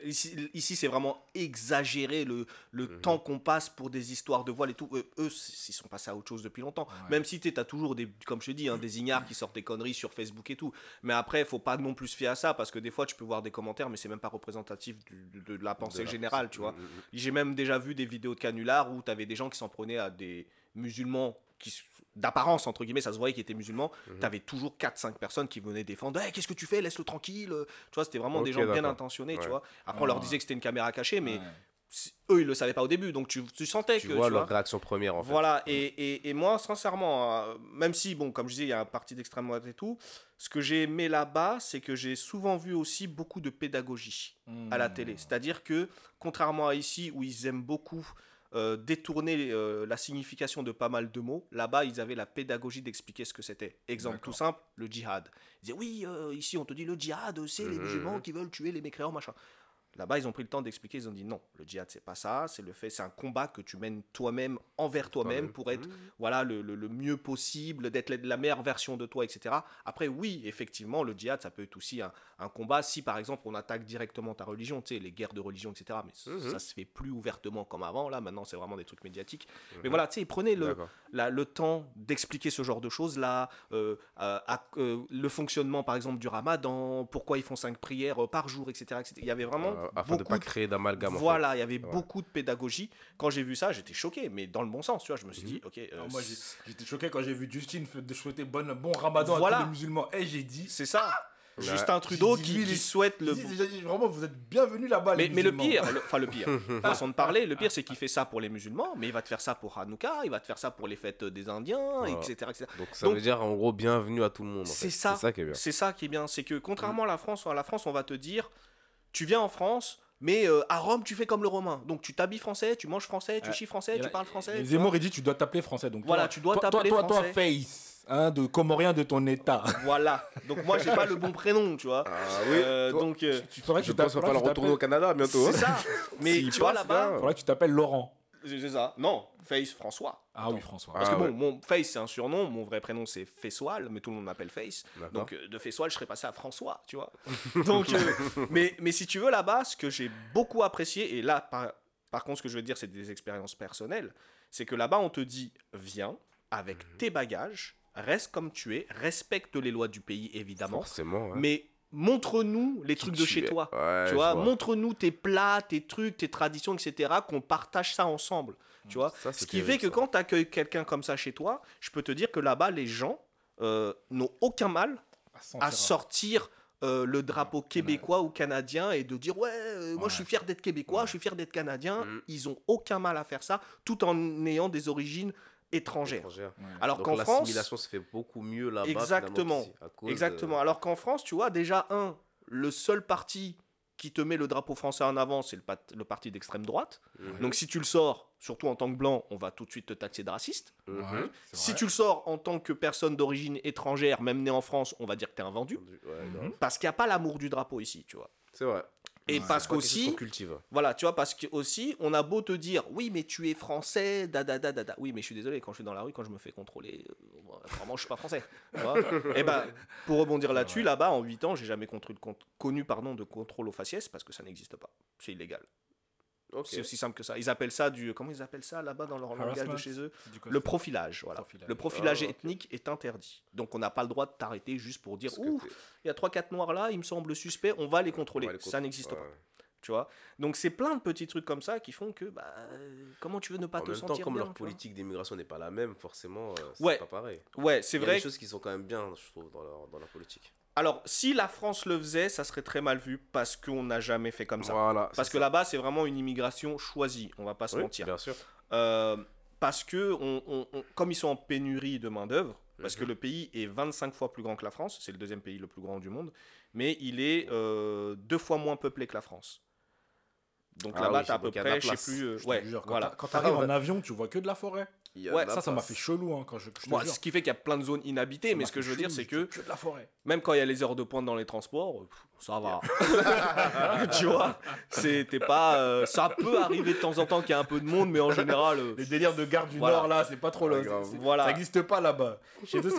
ici, c'est vraiment exagéré le, le Mhm. temps qu'on passe pour des histoires de voile et tout. Euh, eux, ils sont passés à autre chose depuis longtemps. Ouais. Même si tu as toujours des, comme je te dis, hein, des ignares qui sortent des conneries sur Facebook et tout. Mais après, faut pas non plus se fier à ça parce que des fois, tu peux voir des commentaires, mais c'est même pas représentatif du- de, de la pensée De la générale, pensée. tu vois. Mhm, mhm. J'ai même déjà vu des vidéos de canulars où tu avais des gens qui s'en prenaient à des musulmans qui d'apparence entre guillemets ça se voyait qu'ils étaient musulmans Mhm. tu avais toujours 4-5 personnes qui venaient défendre Hey, qu'est-ce que tu fais? Laisse-le tranquille tu vois c'était vraiment des gens bien intentionnés tu vois après on leur Ah. disait que c'était une caméra cachée mais Ouais. eux ils le savaient pas au début donc tu, tu sentais Tu que vois tu leur vois, réaction première en fait. voilà, et, et, et moi, sincèrement, euh, même si, bon, comme je disais, il y a un parti d'extrême droite et tout, ce que j'ai aimé là-bas, c'est que j'ai souvent vu aussi beaucoup de pédagogie à la télé. Hmm. C'est-à-dire que, contrairement à ici, où ils aiment beaucoup euh, détourner euh, la signification de pas mal de mots, là-bas, ils avaient la pédagogie d'expliquer ce que c'était. Exemple tout simple, le djihad. Ils disaient, oui, euh, ici, on te dit le djihad, c'est les Mhm. musulmans qui veulent tuer les mécréants, machin. Là-bas, ils ont pris le temps d'expliquer. Ils ont dit non, le djihad, c'est pas ça. C'est le fait, c'est un combat que tu mènes toi-même envers toi-même pour être Mhm. voilà le, le- le mieux possible, d'être la, meilleure version de toi, etc. Après, oui, effectivement, le djihad, ça peut être aussi un, un combat si, par exemple, on attaque directement ta religion, tu sais, les guerres de religion, etc. Mais Mhm. ça se fait plus ouvertement comme avant. Là, maintenant, c'est vraiment des trucs médiatiques. Mais Mhm. voilà, tu sais, prenez le, la- le temps d'expliquer ce genre de choses là, euh, euh, euh, le fonctionnement, par exemple, du ramadan, pourquoi ils font cinq prières euh, par jour, etc. etc. Il y avait vraiment Euh, afin de beaucoup pas créer d'amalgame. en fait. voilà, il y avait Ouais. beaucoup de pédagogie. Quand j'ai vu ça, j'étais choqué, mais dans le bon sens, tu vois. Je me suis Mhm. dit, ok, euh, moi, j'étais choqué quand j'ai vu Justine souhaiter bon, bon ramadan Voilà. à tous les musulmans. Et j'ai dit. c'est ça. Ouais. Justin Trudeau qui, souhaite le. J'ai dit, vraiment, vous êtes bienvenus là-bas, les Mais, mais le pire, le- enfin le pire, façon de parler, le pire c'est qu'il fait ça pour les musulmans, mais il va te faire ça pour Hanouka, il va te faire ça pour les fêtes des Indiens, Voilà. etc., etc. Donc ça Donc- veut dire en gros bienvenue à tout le monde. ça. C'est ça qui est bien. C'est ça qui est bien, c'est que contrairement à la France, à la France on va te dire, tu viens en France, mais euh, à Rome tu fais comme le Romain, donc tu t'habilles français, tu manges français, tu chies français, tu parles français. tu Zemmour, il dit tu dois t'appeler français. Donc Voilà, toi- tu dois toi- t'appeler toi, toi, français. Toi, face, hein, de comorien de ton état. Voilà, donc moi j'ai pas le bon prénom, tu vois. Ah Euh, Toi- donc euh, Tu faudrait que Je tu pense qu'il va falloir retourner au Canada bientôt. c'est hein. ça. Mais S'il tu vois là-bas, là, faudrait que tu t'appelles Laurent. C'est ça. Non, Face François. Ah oui, François. Parce Ah que bon, ouais. mon Face c'est un surnom, mon vrai prénom c'est Fessoal, mais tout le monde m'appelle Face. Donc euh, de Fessoal, je serais passé à François, tu vois. Donc, euh, mais, mais si tu veux là-bas, ce que j'ai beaucoup apprécié, et là par, par contre ce que je veux dire c'est des expériences personnelles, c'est que là-bas on te dit viens avec Mhm. tes bagages, reste comme tu es, respecte les lois du pays évidemment, Forcément. ouais. mais montre-nous les trucs de chez es. toi. Ouais, Tu vois, montre-nous tes plats, tes trucs, tes traditions, etc. Qu'on partage ça ensemble. Tu vois, Ça, c'est ce qui fait que ça. quand tu accueilles quelqu'un comme ça chez toi, je peux te dire que là-bas, les gens euh, n'ont aucun mal à sortir euh, le drapeau québécois ou canadien et de dire ouais, euh, moi Ouais. je suis fier d'être québécois, Ouais. je suis fier d'être canadien. Mhm. Ils ont aucun mal à faire ça, tout en ayant des origines Étrangère. Alors qu'en France, l'assimilation se fait beaucoup mieux là-bas. Exactement. cause, Exactement. Alors qu'en France, tu vois, déjà, un, le seul parti qui te met le drapeau français en avant, c'est le, pat- le parti d'extrême droite. Donc si tu le sors, surtout en tant que blanc, on va tout de suite te taxer de raciste. mhm. Si tu le sors en tant que personne d'origine étrangère, même né en France, on va dire que t'es un vendu. Parce qu'il n'y a pas l'amour du drapeau ici, tu vois. C'est vrai. Et Ouais. parce qu'aussi, voilà, tu vois, parce que aussi, on a beau te dire, oui, mais tu es français, da da da da da. Oui, mais je suis désolé, quand je suis dans la rue, quand je me fais contrôler, euh, vraiment, je suis pas français. Et ben, pour rebondir là-dessus, là-bas, en 8 ans, j'ai jamais connu pardon, de contrôle au faciès parce que ça n'existe pas. C'est illégal. C'est aussi simple que ça. Ils appellent ça du. Comment ils appellent ça là-bas dans leur langage de chez eux Le profilage. Voilà. Le profilage ethnique est interdit. Donc on n'a pas le droit de t'arrêter juste pour dire Ouh, il y a 3-4 noirs là, il me semble suspect, on va les contrôler. ça n'existe pas. Tu vois? Donc c'est plein de petits trucs comme ça qui font que bah, comment tu veux ne pas te sentir temps, comme leur politique d'immigration n'est pas la même, forcément, euh, c'est pas pareil. Ouais, c'est vrai. Il y a des choses qui sont quand même bien, je trouve, dans leur, dans leur politique. Alors, si la France le faisait, ça serait très mal vu parce qu'on n'a jamais fait comme ça. Voilà, parce que là-bas, c'est vraiment une immigration choisie, on va pas se mentir. Bien sûr. Euh, parce que, on, comme ils sont en pénurie de main-d'œuvre, parce que mhm. le pays est 25 fois plus grand que la France, c'est le deuxième pays le plus grand du monde, mais il est euh, deux fois moins peuplé que la France. Donc ah là-bas, tu à peu près, je sais plus. Euh, ouais, quand voilà. tu arrives en avion, tu vois que de la forêt. Ouais, ça, ça m'a fait chelou hein, quand je. je ce qui fait qu'il y a plein de zones inhabitées, mais ce que je veux dire, c'est que. Que de la forêt. Même quand il y a les heures de pointe dans les transports, ça va. tu vois, c'était pas. Euh, ça peut arriver de temps en temps qu'il y a un peu de monde, mais en général. Euh, les délires de garde du Nord là, c'est pas trop là. Voilà. Ça n'existe pas là-bas. Chez eux,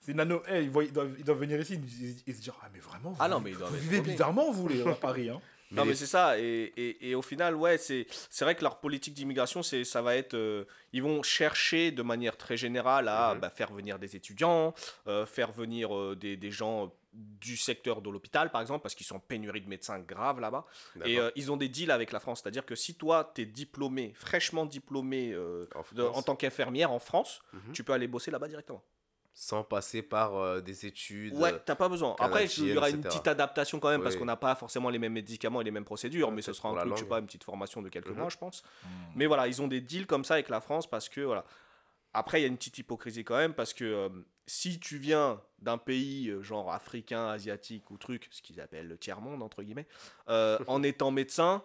c'est nano. ils, doivent, ils, doivent, venir ici, ils, se disent ah mais vraiment. ah non mais ils vous vivez bizarrement vous les à Paris. Hein non, mais c'est ça. Et, et, et, au final, ouais, c'est vrai que leur politique d'immigration, ça va être. Euh, ils vont chercher de manière très générale à mhm. bah, faire venir des étudiants, euh, faire venir euh, des, des, gens du secteur de l'hôpital, par exemple, parce qu'ils sont en pénurie de médecins graves là-bas. Et ils ont des deals avec la France. C'est-à-dire que si toi, tu es diplômé, fraîchement diplômé en, tant qu'infirmière en France, mhm. tu peux aller bosser là-bas directement sans passer par euh, des études. Ouais, t'as pas besoin. Après, il y aura une petite adaptation quand même parce qu'on n'a pas forcément les mêmes médicaments et les mêmes procédures, mais ce sera un truc, je sais pas, une petite formation de quelques mhm. mois, je pense. Hmm. Mais voilà, ils ont des deals comme ça avec la France parce que voilà. Après, il y a une petite hypocrisie quand même parce que euh, si tu viens d'un pays euh, genre africain, asiatique ou truc, ce qu'ils appellent le tiers monde entre guillemets, en étant médecin.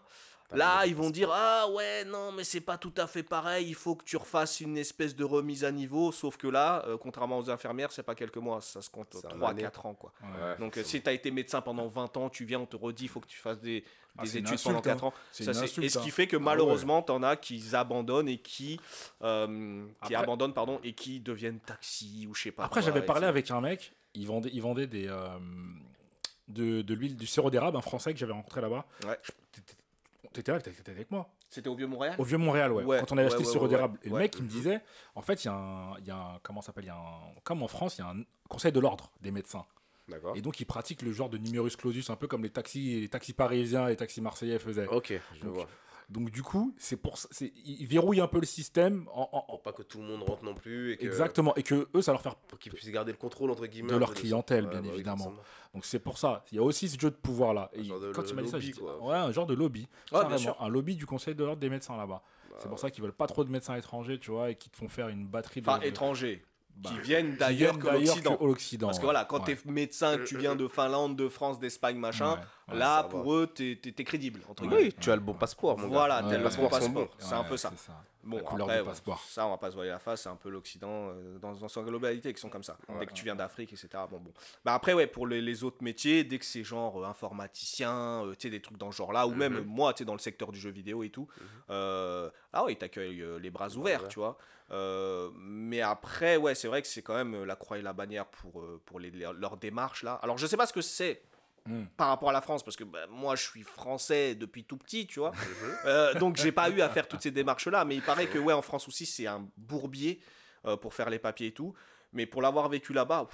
Là, ils vont dire Ah ouais, non, mais c'est pas tout à fait pareil, il faut que tu refasses une espèce de remise à niveau. Sauf que là, euh, contrairement aux infirmières, c'est pas quelques mois, ça se compte 3-4 ans. quoi. Donc, euh, si tu as été médecin pendant 20 ans, tu viens, on te redit il faut que tu fasses des, ah, études pendant 4 hein. ans. Ça, et ce qui hein. fait que ah malheureusement, tu en as qui abandonnent et qui, euh, qui abandonnent pardon, et qui deviennent taxi ou je sais pas. Après, j'avais parlé avec un mec, il vendait, il vendait des. de, de l'huile, du sirop d'érable, un français que j'avais rencontré là-bas. Ouais. T'étais là, t'étais avec moi. C'était au Vieux-Montréal? Au Vieux-Montréal, ouais. Quand on avait acheté ce sirop d'érable. Et le mec, il me disait, en fait, il y a un. Y a un comment s'appelle Comme en France, il y a un conseil de l'ordre des médecins. Et donc, ils pratiquent le genre de numerus clausus, un peu comme les taxis, les taxis parisiens et les taxis marseillais faisaient. Ok, je vois. Donc du coup, c'est pour ils verrouillent un peu le système en, pas que tout le monde rentre non plus et exactement et que eux ça leur faire pour qu'ils puissent garder le contrôle entre guillemets de leur clientèle bien bah évidemment. Donc c'est pour ça, il y a aussi ce jeu de pouvoir là. Et quand il m'a dit ça, ouais, un genre de lobby, un lobby du conseil de l'ordre des médecins là-bas. Bah c'est pour ça qu'ils veulent pas trop de médecins étrangers, tu vois, et qu'ils te font faire une batterie de. Enfin, étrangers qui bah, viennent d'ailleurs que l'Occident. Parce que voilà, quand tu es médecin, tu viens de Finlande, de France, d'Espagne, machin, là, pour eux, tu es, crédible. Entre oui, tu as le bon passeport, mon Voilà, tu as le bon passeport. C'est un peu ça. Bon, après, passeport. ça, on va pas se voir la face, c'est un peu l'Occident euh, dans, dans, sa globalité qui sont comme ça. dès que tu viens d'Afrique, etc. Bon, bon. Bah après, ouais, pour les, autres métiers, dès que c'est genre euh, informaticien, euh, tu sais, des trucs dans ce genre-là, ou mhm. même moi, tu sais, dans le secteur du jeu vidéo et tout, mhm. ah ouais, ils t'accueillent les bras ouverts, tu vois. Mais après, ouais, c'est vrai que c'est quand même la croix et la bannière pour, pour les, leur démarche là. Alors, je sais pas ce que c'est Hmm. par rapport à la France, parce que bah, moi je suis français depuis tout petit, tu vois. Mhm. euh, donc j'ai pas eu à faire toutes ces démarches-là, mais il paraît que ouais, en France aussi c'est un bourbier euh, pour faire les papiers et tout. Mais pour l'avoir vécu là-bas,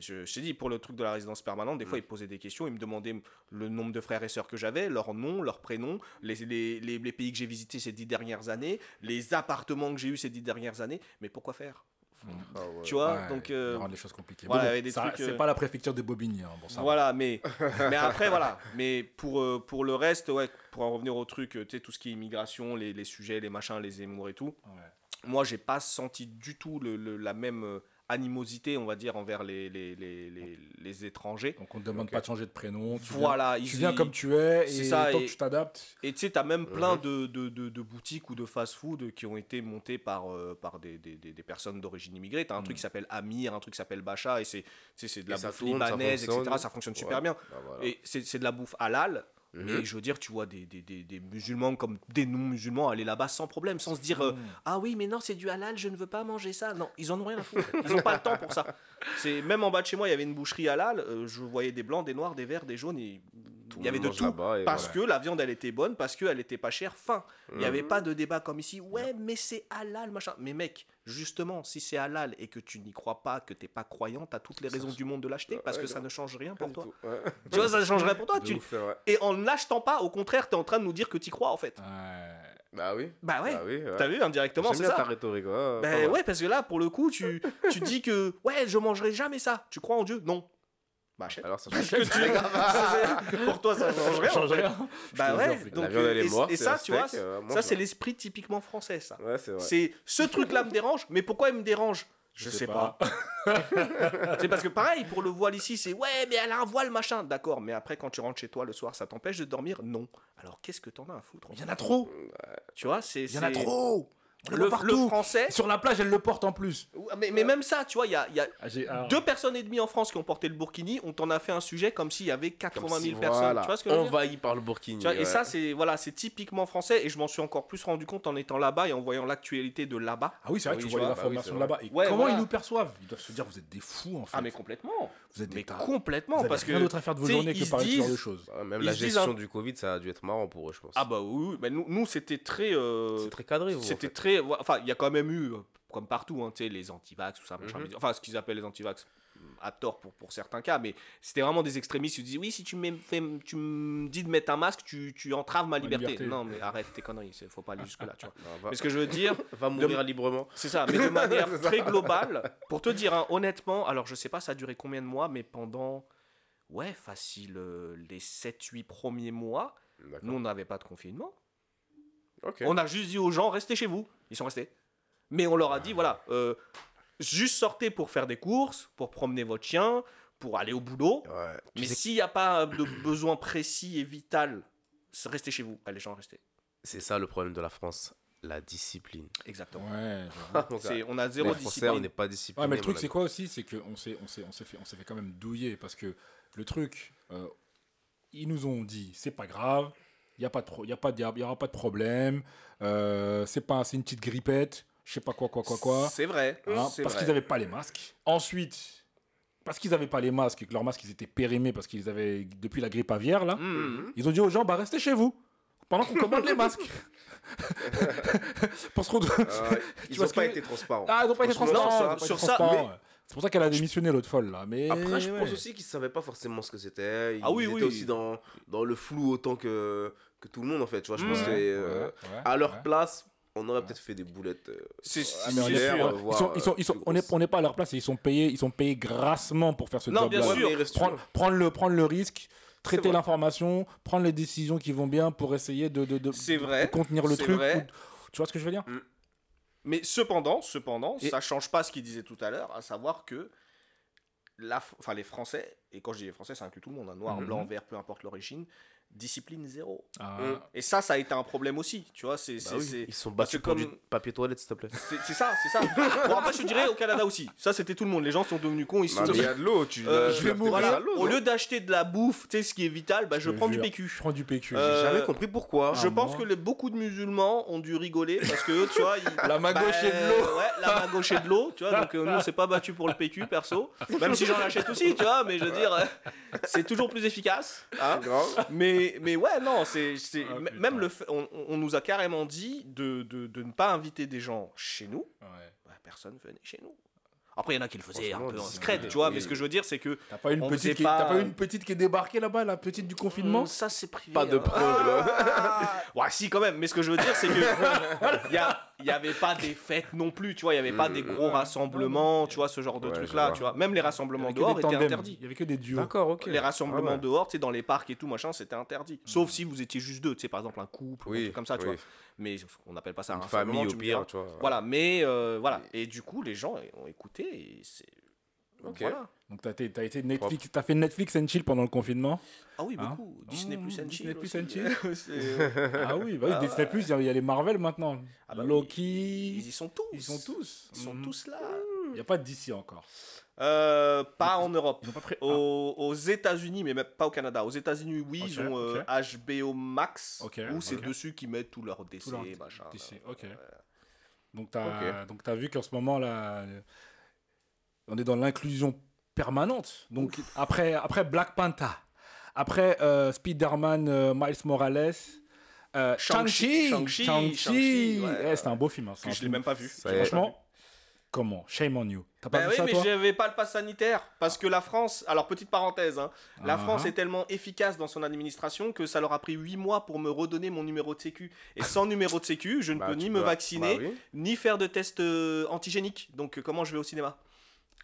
je, t'ai dit, pour le truc de la résidence permanente, des fois, hmm. ils posaient des questions, ils me demandaient le nombre de frères et sœurs que j'avais, leur nom, leur prénom, les, les, les, les pays que j'ai visités ces dix dernières années, les appartements que j'ai eu ces dix dernières années. Mais pourquoi faire? Ah tu vois, donc. Euh, rendre les choses compliquées. Voilà, c'est euh, pas la préfecture de Bobigny. Hein, bon, ça voilà, mais, mais après, voilà. Mais pour, euh, pour le reste, ouais, pour en revenir au truc, tu sais, tout ce qui est immigration, les, les, sujets, les machins, les émours et tout, moi, j'ai pas senti du tout le, le la même animosité, on va dire, envers les, les, les, les, étrangers. Donc on ne demande pas de changer de prénom. Tu voilà. Viens, tu viens comme tu es et ça, tant que tu t'adaptes. Et tu sais, tu as même plein mhm. de, de, de, boutiques ou de fast-food qui ont été montées par, euh, par des, des, des, personnes d'origine immigrée. Tu as un truc mhm. qui s'appelle Amir, un truc qui s'appelle Bacha, et c'est de la bouffe libanaise, etc. Ça fonctionne super bien. Bah, et c'est de la bouffe halal. Mais mhm. je veux dire, tu vois des, des, des, musulmans comme des non-musulmans aller là-bas sans problème, sans se dire euh, Ah oui, mais non, c'est du halal, je ne veux pas manger ça. Non, ils en ont rien à foutre. Ils n'ont pas le temps pour ça. C'est Même en bas de chez moi, il y avait une boucherie halal. Euh, je voyais des blancs, des noirs, des verts, des jaunes. Et il y avait de tout. Parce que la viande, elle était bonne, parce qu'elle était pas chère, fin. Il n'y avait mhm. pas de débat comme ici. Ouais, mais c'est halal, machin. Mais mec, justement, si c'est halal et que tu n'y crois pas, que t'es pas croyant, t'as toutes les raisons du monde de l'acheter parce que ça ne change rien pour toi. Tu vois, ça ne change rien pour toi. Tu... Et en l'achetant pas, au contraire, tu es en train de nous dire que tu crois en fait. Bah oui. Bah ouais. Bah T'as vu indirectement, c'est ça. ta rhétorique. bah ouais, parce que là, pour le coup, tu, tu dis que ouais, je mangerai jamais ça. Tu crois en Dieu? Non. Bah achète. Alors ça change Pour toi, ça change rien. change rien. Bah ouais. Donc, et, ça, tu vois, ça c'est l'esprit typiquement français, ça. Ouais, c'est vrai. C'est ce truc-là me dérange, mais pourquoi il me dérange? Je, sais, pas. c'est parce que pareil, pour le voile ici, c'est ouais, mais elle a un voile, machin. D'accord, mais après, quand tu rentres chez toi le soir, ça t'empêche de dormir? Non. Alors qu'est-ce que t'en as à foutre? Il y en a trop. Tu vois, c'est. Il y en a trop le, le, français. Sur la plage, elle le porte en plus. Mais, mais même ça, tu vois, il y a, y a ah, deux personnes et demie en France qui ont porté le burkini. On t'en a fait un sujet comme s'il y avait 80 000 personnes. Tu vois ce que Envahi par le burkini. Et ça, c'est voilà, c'est typiquement français. Et je m'en suis encore plus rendu compte en étant là-bas et en voyant l'actualité de là-bas. Ah oui, c'est vrai que tu vois les informations là-bas. Et comment ils nous perçoivent? Ils doivent se dire, vous êtes des fous en fait. Ah, mais complètement. Vous êtes des complètement. Vous parce rien d'autre à faire de vos journées que parler de ce genre de choses. Même la gestion du Covid, ça a dû être marrant pour eux, je pense. Ah bah oui, nous, c'était très. Euh, c'est très Enfin, il y a quand même eu, comme partout, hein, les antivax, tout ça, mhm. enfin ce qu'ils appellent les antivax, à tort pour, pour certains cas, mais c'était vraiment des extrémistes qui disent oui, si tu, me, dis de mettre un masque, tu, tu entraves ma liberté. Non, mais arrête tes conneries, il faut pas aller jusque-là. Tu vois. mais ce que je veux dire. Va mourir librement. C'est ça, mais de manière très globale, pour te dire hein, honnêtement, alors je sais pas ça a duré combien de mois, mais pendant, ouais, facile, euh, les 7-8 premiers mois, nous on n'avait pas de confinement. On a juste dit aux gens, restez chez vous. Ils sont restés. Mais on leur a dit, voilà, euh, juste sortez pour faire des courses, pour promener votre chien, pour aller au boulot. Mais s'il n'y a pas de besoin précis et vital, restez chez vous. les gens, restez. C'est ça le problème de la France. La discipline. Exactement. Ouais, on a zéro discipline. on n'est pas discipliné. mais le truc, c'est quoi aussi C'est qu'on s'est, on s'est, on s'est fait, on s'est fait quand même douiller parce que le truc, euh, ils nous ont dit, c'est pas grave, il n'y a pas de, y a pas, y aura pas de problème, euh, c'est pas, c'est une petite grippette je sais pas quoi, quoi, quoi, quoi. C'est vrai. Hein, parce qu'ils n'avaient pas les masques. Ensuite, parce qu'ils n'avaient pas les masques et que leurs masques ils étaient périmés parce qu'ils avaient, depuis la grippe aviaire, là, mmh. ils ont dit aux gens, bah restez chez vous pendant qu'on commande les masques. se retrouver. Euh, ils n'ont pas été transparents. Ah, ils n'ont pas été transparents. sur ça, C'est pour ça qu'elle a démissionné l'autre folle là. Mais après, je pense aussi qu'ils ne savaient pas forcément ce que c'était. ah oui, ils étaient aussi dans, dans le flou autant que, que tout le monde en fait. Tu vois, je pense que euh, à leur place, on aurait peut-être fait des boulettes. Euh, c'est ah, on ils sont, ils sont, ils sont, on n'est pas à leur place, ils sont payés, ils sont payés grassement pour faire ce job. Bien sûr. Prendre, prendre, le, prendre le risque, traiter l'information, prendre les décisions qui vont bien pour essayer de, de, de, vrai, contenir le truc. tu vois ce que je veux dire? Mm. Mais cependant, cependant, ça change pas ce qu'il disait tout à l'heure, à savoir que la, enfin, les Français, et quand je dis les Français, ça inclut tout le monde, hein, noir, mm-hmm. blanc, vert, peu importe l'origine, discipline zéro. Ah. Mm. Et ça, ça a été un problème aussi, tu vois. C'est, bah Ils sont battus comme... du papier toilette, s'il te plaît. C'est, ça, c'est ça. bon, après, je dirais au Canada aussi. Ça, c'était tout le monde. Les gens sont devenus cons. Ils sont... Il y a de l'eau. Tu... Euh, je vais mourir. Au lieu d'acheter de la bouffe, tu sais, ce qui est vital, bah, je, prends du PQ. Je prends du PQ. Euh, J'ai jamais compris pourquoi. Je pense que les, beaucoup de musulmans ont dû rigoler parce que, tu vois, la main gauche et de l'eau. Ouais, la main gauche et de l'eau, tu vois. Donc, euh, nous, on s'est pas battu pour le PQ, perso. Même si j'en achète aussi, tu vois. Mais je veux dire, c'est toujours plus efficace. Hein. Mais, mais ouais, non c'est, ah, même le on, nous a carrément dit de, de, de, ne pas inviter des gens chez nous. Ouais. Bah, personne venait chez nous. Après, il y en a qui le faisaient un peu en secret, tu vois, mais ce que je veux dire, c'est que. T'as pas, une petite qui... pas une petite qui est débarquée là-bas, la petite du confinement mmh, Ça, c'est privé. Pas de hein. preuves. ouais, si, quand même, mais ce que je veux dire, c'est que. Il n'y avait pas des fêtes non plus, tu vois, il n'y avait pas des gros rassemblements, tu vois, ce genre de trucs-là, tu vois. Même les rassemblements dehors étaient interdits. Il n'y avait que des duos. D'accord, ok. Les rassemblements ah dehors, tu sais, dans les parcs et tout, machin, c'était interdit. Sauf si vous étiez juste deux, tu sais, par exemple, un couple, ou un truc comme ça, tu vois mais on n'appelle pas ça un famille au pire, tu vois. Voilà, mais euh, voilà. Et du coup, les gens ont écouté et c'est Ok. Donc, tu as, as, été Netflix, as fait Netflix and chill pendant le confinement Ah oui, hein beaucoup. Disney plus and chill. Disney plus and chill. ah oui, bah oui Disney plus, il y, a les Marvel maintenant. Ah bah Loki. Ils y sont tous. Ils sont tous. Ils sont tous là. Il n'y a pas de DC encore. Euh, pas en Europe. Pas aux, aux États-Unis, mais même pas au Canada. Aux États-Unis, oui, ils ont HBO euh, Max, okay, où c'est dessus qu'ils mettent tout leur DC, leur machin. DC, ok. Donc, tu as, as, vu qu'en ce moment, là, on est dans l'inclusion permanente. Donc après, après Black Panther, Après, euh, Spider-Man, euh, Miles Morales. Euh, Shang-Chi. Shang-Chi. Eh, c'était un beau film. Hein, je l'ai même pas vu. Franchement, comment? Shame on you. T'as pas vu oui, mais j'avais pas le pass sanitaire. Parce que la France, alors petite parenthèse, hein, la France uh-huh. est tellement efficace dans son administration que ça leur a pris 8 mois pour me redonner mon numéro de sécu. Et sans numéro de sécu, je ne bah, peux ni me vacciner, bah ni faire de tests antigéniques. Donc comment je vais au cinéma?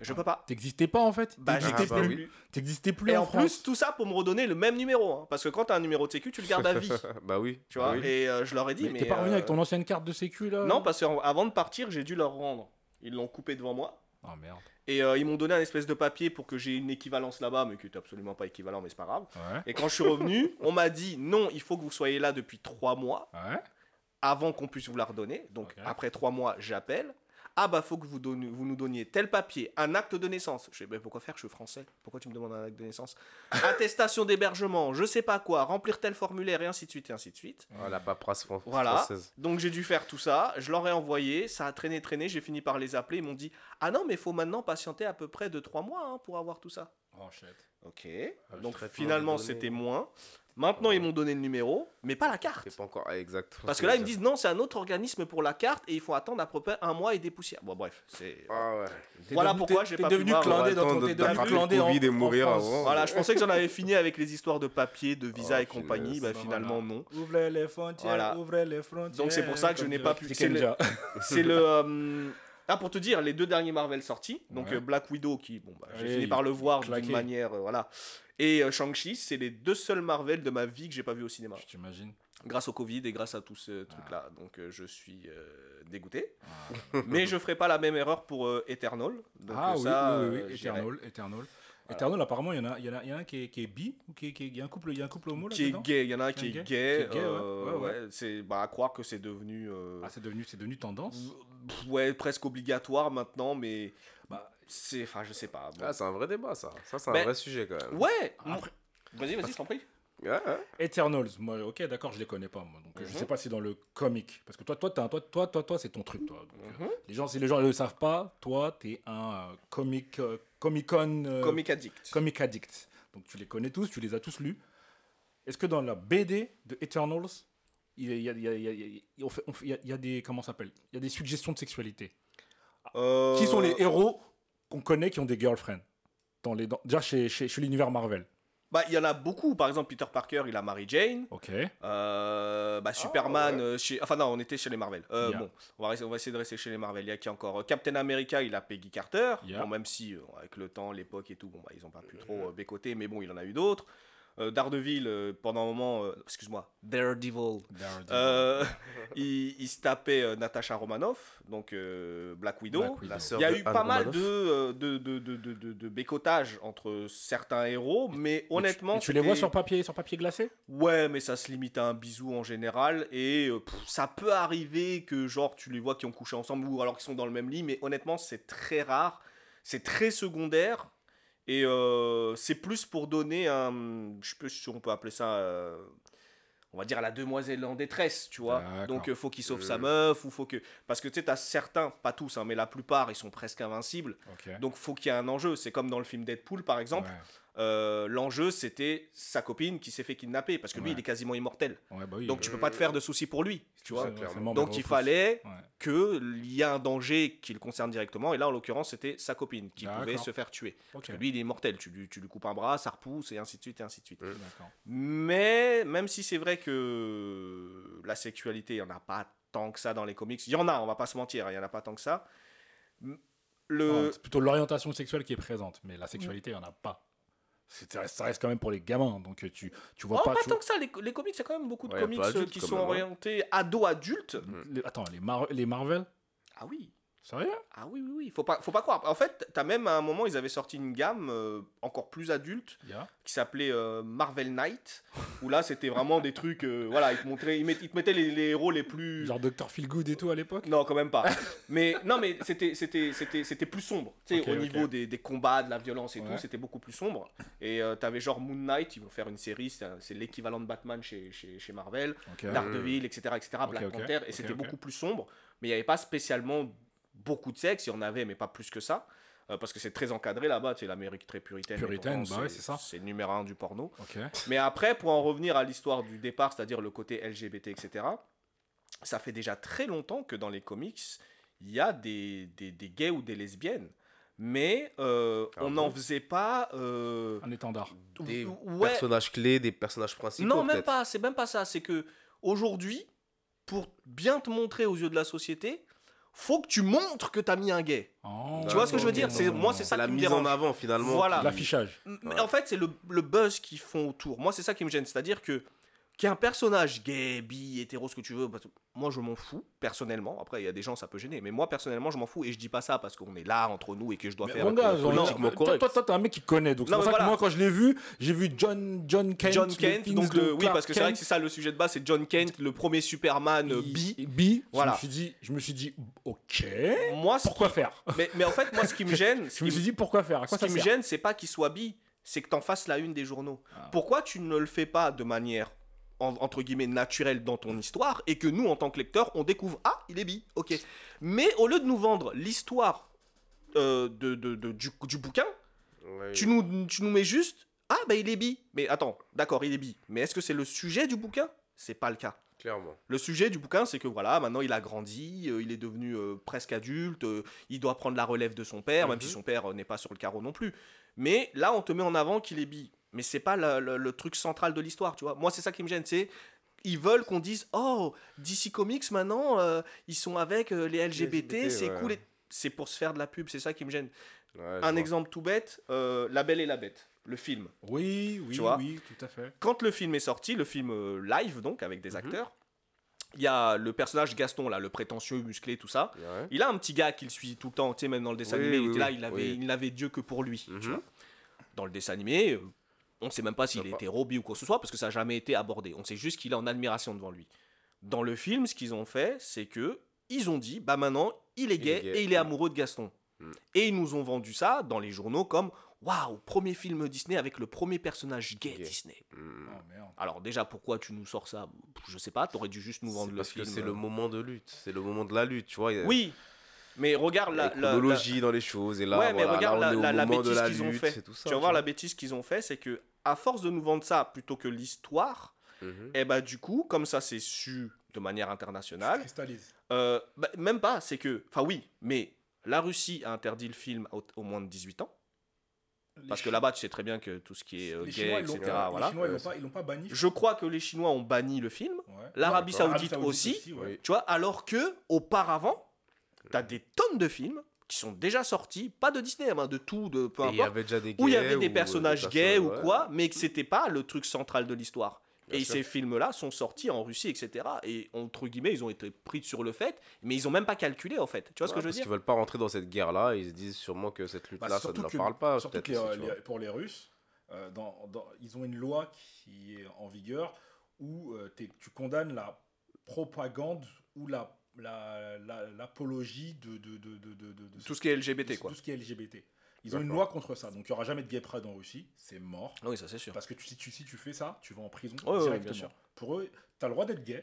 Je peux pas. T'existais pas en fait? Bah j'existais ah, plus. T'existais plus et en, plus tout ça pour me redonner le même numéro hein. parce que quand t'as un numéro de sécu tu le gardes à vie. bah oui. Tu vois et euh, je leur ai dit mais, t'es pas revenu avec ton euh, ancienne carte de sécu là? Non parce qu'avant de partir j'ai dû leur rendre. Ils l'ont coupé devant moi. Oh merde. Et euh, ils m'ont donné un espèce de papier pour que j'ai une équivalence là-bas, mais qui est absolument pas équivalent, mais c'est pas grave. Et quand je suis revenu, on m'a dit non, il faut que vous soyez là depuis trois mois avant qu'on puisse vous la redonner. Donc après trois mois, j'appelle ah bah faut que vous, vous nous donniez tel papier, un acte de naissance. Je sais ben, pourquoi faire, je suis français. Pourquoi tu me demandes un acte de naissance? Attestation d'hébergement, je sais pas quoi, remplir tel formulaire et ainsi de suite et ainsi de suite. Voilà, oh, paperasse voilà. Donc j'ai dû faire tout ça, je leur ai envoyé, ça a traîné traîné, j'ai fini par les appeler, ils m'ont dit "Ah non, mais il faut maintenant patienter à peu près de trois mois hein, pour avoir tout ça." Oh shit. Ok. Ah, Donc finalement, c'était moins. Maintenant, ils m'ont donné le numéro, mais pas la carte. C'est pas encore ah, exact. Parce que là, ils me disent non, c'est un autre organisme pour la carte et il faut attendre à peu près un mois et des poussières. Bon, bref, c'est. Ah ouais. Voilà pourquoi j'ai pas devenu pu clandé dans ton devenu en, et mourir avant. Voilà, je pensais que j'en avais fini avec les histoires de papier, de visa oh, et compagnie. Bah, finalement, non. Ouvrez les frontières, ouvrez les frontières. Donc c'est pour ça que je n'ai pas pu. C'est le. C'est le. Euh, ah, pour te dire, les deux derniers Marvel sortis, donc euh, Black Widow, qui, bon, bah, j'ai fini par le voir d'une manière, euh, voilà, et euh, Shang-Chi, c'est les deux seuls Marvel de ma vie que j'ai pas vu au cinéma. Tu t'imagines Grâce au Covid et grâce à tout ce truc-là. Ah. Donc je suis dégoûté. Ah. Mais je ferai pas la même erreur pour Eternal. Donc, ah ça, oui, oui, oui, Eternal, Eternal. Eternal, apparemment, il y en a, il y en a, il y en a un qui est, qui est bi ou qui est, qui est, il y a un couple, il y a un couple homo là Qui est gay, il y en a un qui est gay. ouais. C'est bah, à croire que c'est devenu. Ah, c'est devenu, c'est devenu tendance ouais, presque obligatoire maintenant, mais bah, c'est, enfin, je sais pas. Ah, c'est un vrai débat, ça. Ça, c'est un vrai sujet quand même. Ouais. Après... Vas-y, vas-y, je t'en prie. Eternals, moi, ok, d'accord, je les connais pas, moi. Donc, je mhm. sais pas si dans le comic, parce que toi, toi, toi, toi, toi, toi, c'est ton truc, toi. Mhm. Euh, les gens, si les gens ne le savent pas, toi, t'es un euh, comic, euh, comic con, comic addict. Comic addict. Donc, tu les connais tous, tu les as tous lus. Est-ce que dans la BD de Eternals, il y a, il y a, il y a, il y a des comment s'appelle? Il y a des suggestions de sexualité. Euh, qui sont les héros qu'on connaît qui ont des girlfriends dans les déjà chez, chez, chez l'univers Marvel bah, il y en a beaucoup. Par exemple, Peter Parker, il a Mary Jane. Ok. Euh, bah, Superman, ah, euh, chez... enfin non, on était chez les Marvel. Bon, on va, on va essayer de rester chez les Marvel. Il y a qui encore? Captain America, il a Peggy Carter. même si, avec le temps, l'époque et tout, bon, bah, ils n'ont pas pu trop bécoter, mais bon, il en a eu d'autres. Euh, Daredevil, euh, pendant un moment, euh, excuse-moi, Daredevil, il, se tapait Natasha Romanoff, donc Black Widow. il y a eu pas mal de, de, de, de, de bécotage entre certains héros, mais honnêtement. tu, les vois sur papier, sur papier glacé? Ouais, mais ça se limite à un bisou en général, et ça peut arriver que, genre, tu les vois qui ont couché ensemble ou alors qu'ils sont dans le même lit, mais honnêtement, c'est très rare, c'est très secondaire et euh, c'est plus pour donner un. Je sais pas si on peut appeler ça. Euh, on va dire à la demoiselle en détresse, tu vois. Donc il euh, faut qu'il sauve sa meuf ou faut que parce que tu sais as certains, pas tous hein, mais la plupart ils sont presque invincibles. Donc faut qu'il y ait un enjeu, c'est comme dans le film Deadpool par exemple. Euh, l'enjeu c'était sa copine qui s'est fait kidnapper parce que lui il est quasiment immortel. Bah donc tu peux pas te faire de soucis pour lui, tu vois. Donc il fallait qu'il y ait un danger qui le concerne directement. Et là en l'occurrence c'était sa copine qui pouvait se faire tuer. Parce que lui il est immortel, tu lui, tu lui coupes un bras, ça repousse et ainsi de suite et ainsi de suite. Mais même si c'est vrai que la sexualité il y en a pas tant que ça dans les comics, il y en a, on va pas se mentir, hein, il y en a pas tant que ça. Le... c'est plutôt l'orientation sexuelle qui est présente, mais la sexualité, il n'y en a pas ça reste quand même pour les gamins donc euh, tu tu vois oh, pas pas tant que ça les, les comics il y a quand même beaucoup de comics euh, qui sont orientés ado adultes attends les, les Marvel? Ah oui Sérieux? Ah oui, oui, oui. Faut pas, faut pas croire. En fait, t'as même à un moment, ils avaient sorti une gamme euh, encore plus adulte qui s'appelait euh, Marvel Knight. où là, c'était vraiment des trucs. Euh, voilà, ils te, montraient, ils, mettaient les, les, héros les plus. Genre Dr. Feelgood et tout à l'époque? Non, quand même pas. mais non, mais c'était, c'était, c'était, c'était plus sombre. Tu sais, au niveau des, des, combats, de la violence et tout, c'était beaucoup plus sombre. Et t'avais genre Moon Knight, ils vont faire une série, c'est l'équivalent de Batman chez, chez, chez Marvel. Daredevil, etc., etc., Black Panther. Et c'était beaucoup plus sombre. Mais il n'y avait pas spécialement beaucoup de sexe, il y en avait, mais pas plus que ça. Euh, parce que c'est très encadré là-bas, c'est l'Amérique très puritaine. Puritaine, bah c'est ça. C'est le numéro un du porno. Mais après, pour en revenir à l'histoire du départ, c'est-à-dire le côté LGBT, etc., ça fait déjà très longtemps que dans les comics, il y a des, des, des gays ou des lesbiennes mais euh, ah on n'en faisait pas euh, un étendard. Des personnages clés, des personnages principaux. Non, même pas. C'est même pas ça. C'est que aujourd'hui, pour bien te montrer aux yeux de la société, faut que tu montres que tu as mis un gay. Oh. tu vois ce que je veux dire? C'est moi c'est ça la mise en avant finalement. Voilà. L'affichage. En fait, c'est le, le, buzz qu'ils font autour. Moi, c'est ça qui me gêne, c'est-à-dire que qui un personnage gay, bi, hétéro, ce que tu veux, moi je m'en fous, personnellement. Après, il y a des gens, ça peut gêner, mais moi personnellement, je m'en fous et je dis pas ça parce qu'on est là entre nous et que je dois faire. Mon gars, politiquement correct. Toi, toi, t'es un mec qui connaît, donc c'est pour ça que moi, quand je l'ai vu, j'ai vu John, John Kent. John Kent, donc oui, parce que c'est vrai que c'est ça le sujet de base, c'est John Kent, le premier Superman bi. Bi, voilà. Je me suis dit, je me suis dit ok. Moi, pourquoi faire? mais, mais en fait, moi, ce qui me gêne. je me suis dit, pourquoi faire? Ce qui me gêne, c'est pas qu'il soit bi, c'est que t'en fasses la une des journaux. Ah. Pourquoi tu ne le fais pas de manière entre guillemets naturel dans ton histoire et que nous en tant que lecteurs on découvre ah il est bi ok. Mais au lieu de nous vendre l'histoire euh, de, de, du, du, bouquin tu, nous, tu nous mets juste ah bah il est bi. Mais attends d'accord il est bi. Mais est-ce que c'est le sujet du bouquin? C'est pas le cas. Clairement. Le sujet du bouquin, c'est que voilà, maintenant il a grandi, euh, il est devenu euh, presque adulte, il doit prendre la relève de son père, même si mhm. son père n'est pas sur le carreau non plus. Mais là, on te met en avant qu'il est bi mais c'est pas le, truc central de l'histoire, tu vois. Moi, c'est ça qui me gêne, c'est ils veulent qu'on dise oh DC Comics maintenant euh, ils sont avec euh, les LGBT, c'est cool c'est pour se faire de la pub c'est ça qui me gêne. Un exemple tout bête euh, La Belle et la Bête le film. Oui oui oui tout à fait. Quand le film est sorti le film live donc avec des mhm. acteurs il y a le personnage Gaston là le prétentieux musclé tout ça. Il a un petit gars qui le suit tout le temps tu sais même dans le dessin animé il était là il avait il n'avait Dieu que pour lui tu mhm. vois. Dans le dessin animé on ne sait même pas s'il est hétéro, ou quoi que ce soit, parce que ça n'a jamais été abordé. On sait juste qu'il est en admiration devant lui. Dans le film, ce qu'ils ont fait, c'est que ils ont dit, bah maintenant, il est gay, et il est amoureux de Gaston. Hmm. Et ils nous ont vendu ça dans les journaux comme Waouh, premier film Disney avec le premier personnage gay, Disney. Hmm. Oh, Alors déjà, pourquoi tu nous sors ça? Je sais pas, t'aurais dû juste nous vendre le film. Parce que c'est le moment de lutte, c'est le moment de la lutte, tu vois. Oui, mais regarde la, la dans les choses et là, ouais, mais regarde la, bêtise qu'ils ont fait. tu vas voir la bêtise qu'ils ont fait, c'est que à force de nous vendre ça plutôt que l'histoire, mhm. et eh bah du coup, comme ça c'est su de manière internationale, euh, bah, même pas, c'est que, enfin oui, mais la Russie a interdit le film au, moins de 18 ans. parce que là-bas, tu sais très bien que tout ce qui est euh, gay, etc. voilà. Les Chinois, ils l'ont pas, banni. Je crois que les Chinois ont banni le film. L'Arabie Saoudite, aussi. Tu vois, alors que auparavant, tu as des tonnes de films qui sont déjà sortis, pas de Disney, hein, de tout, de peu importe, où il y avait des euh, personnages gays ou quoi, mais que c'était pas le truc central de l'histoire. et ces films-là sont sortis en Russie, etc. Et entre guillemets, ils ont été pris sur le fait, mais ils ont même pas calculé en fait. Tu vois ce que je veux dire qu'ils veulent pas rentrer dans cette guerre-là, ils se disent sûrement que cette lutte-là, bah, ça ne leur parle pas. Surtout que pour les Russes, euh, dans, ils ont une loi qui est en vigueur où euh, tu condamnes la propagande ou la l'apologie la, de, de, de, de, Tout ce qui est LGBT, quoi. Tout ce qui est LGBT. Ils ont une loi contre ça, donc il n'y aura jamais de gay pride en Russie, c'est mort. Oui, ça c'est sûr. Parce que si, tu, si tu fais ça, tu vas en prison directement. bien sûr. Pour eux, tu as le droit d'être gay,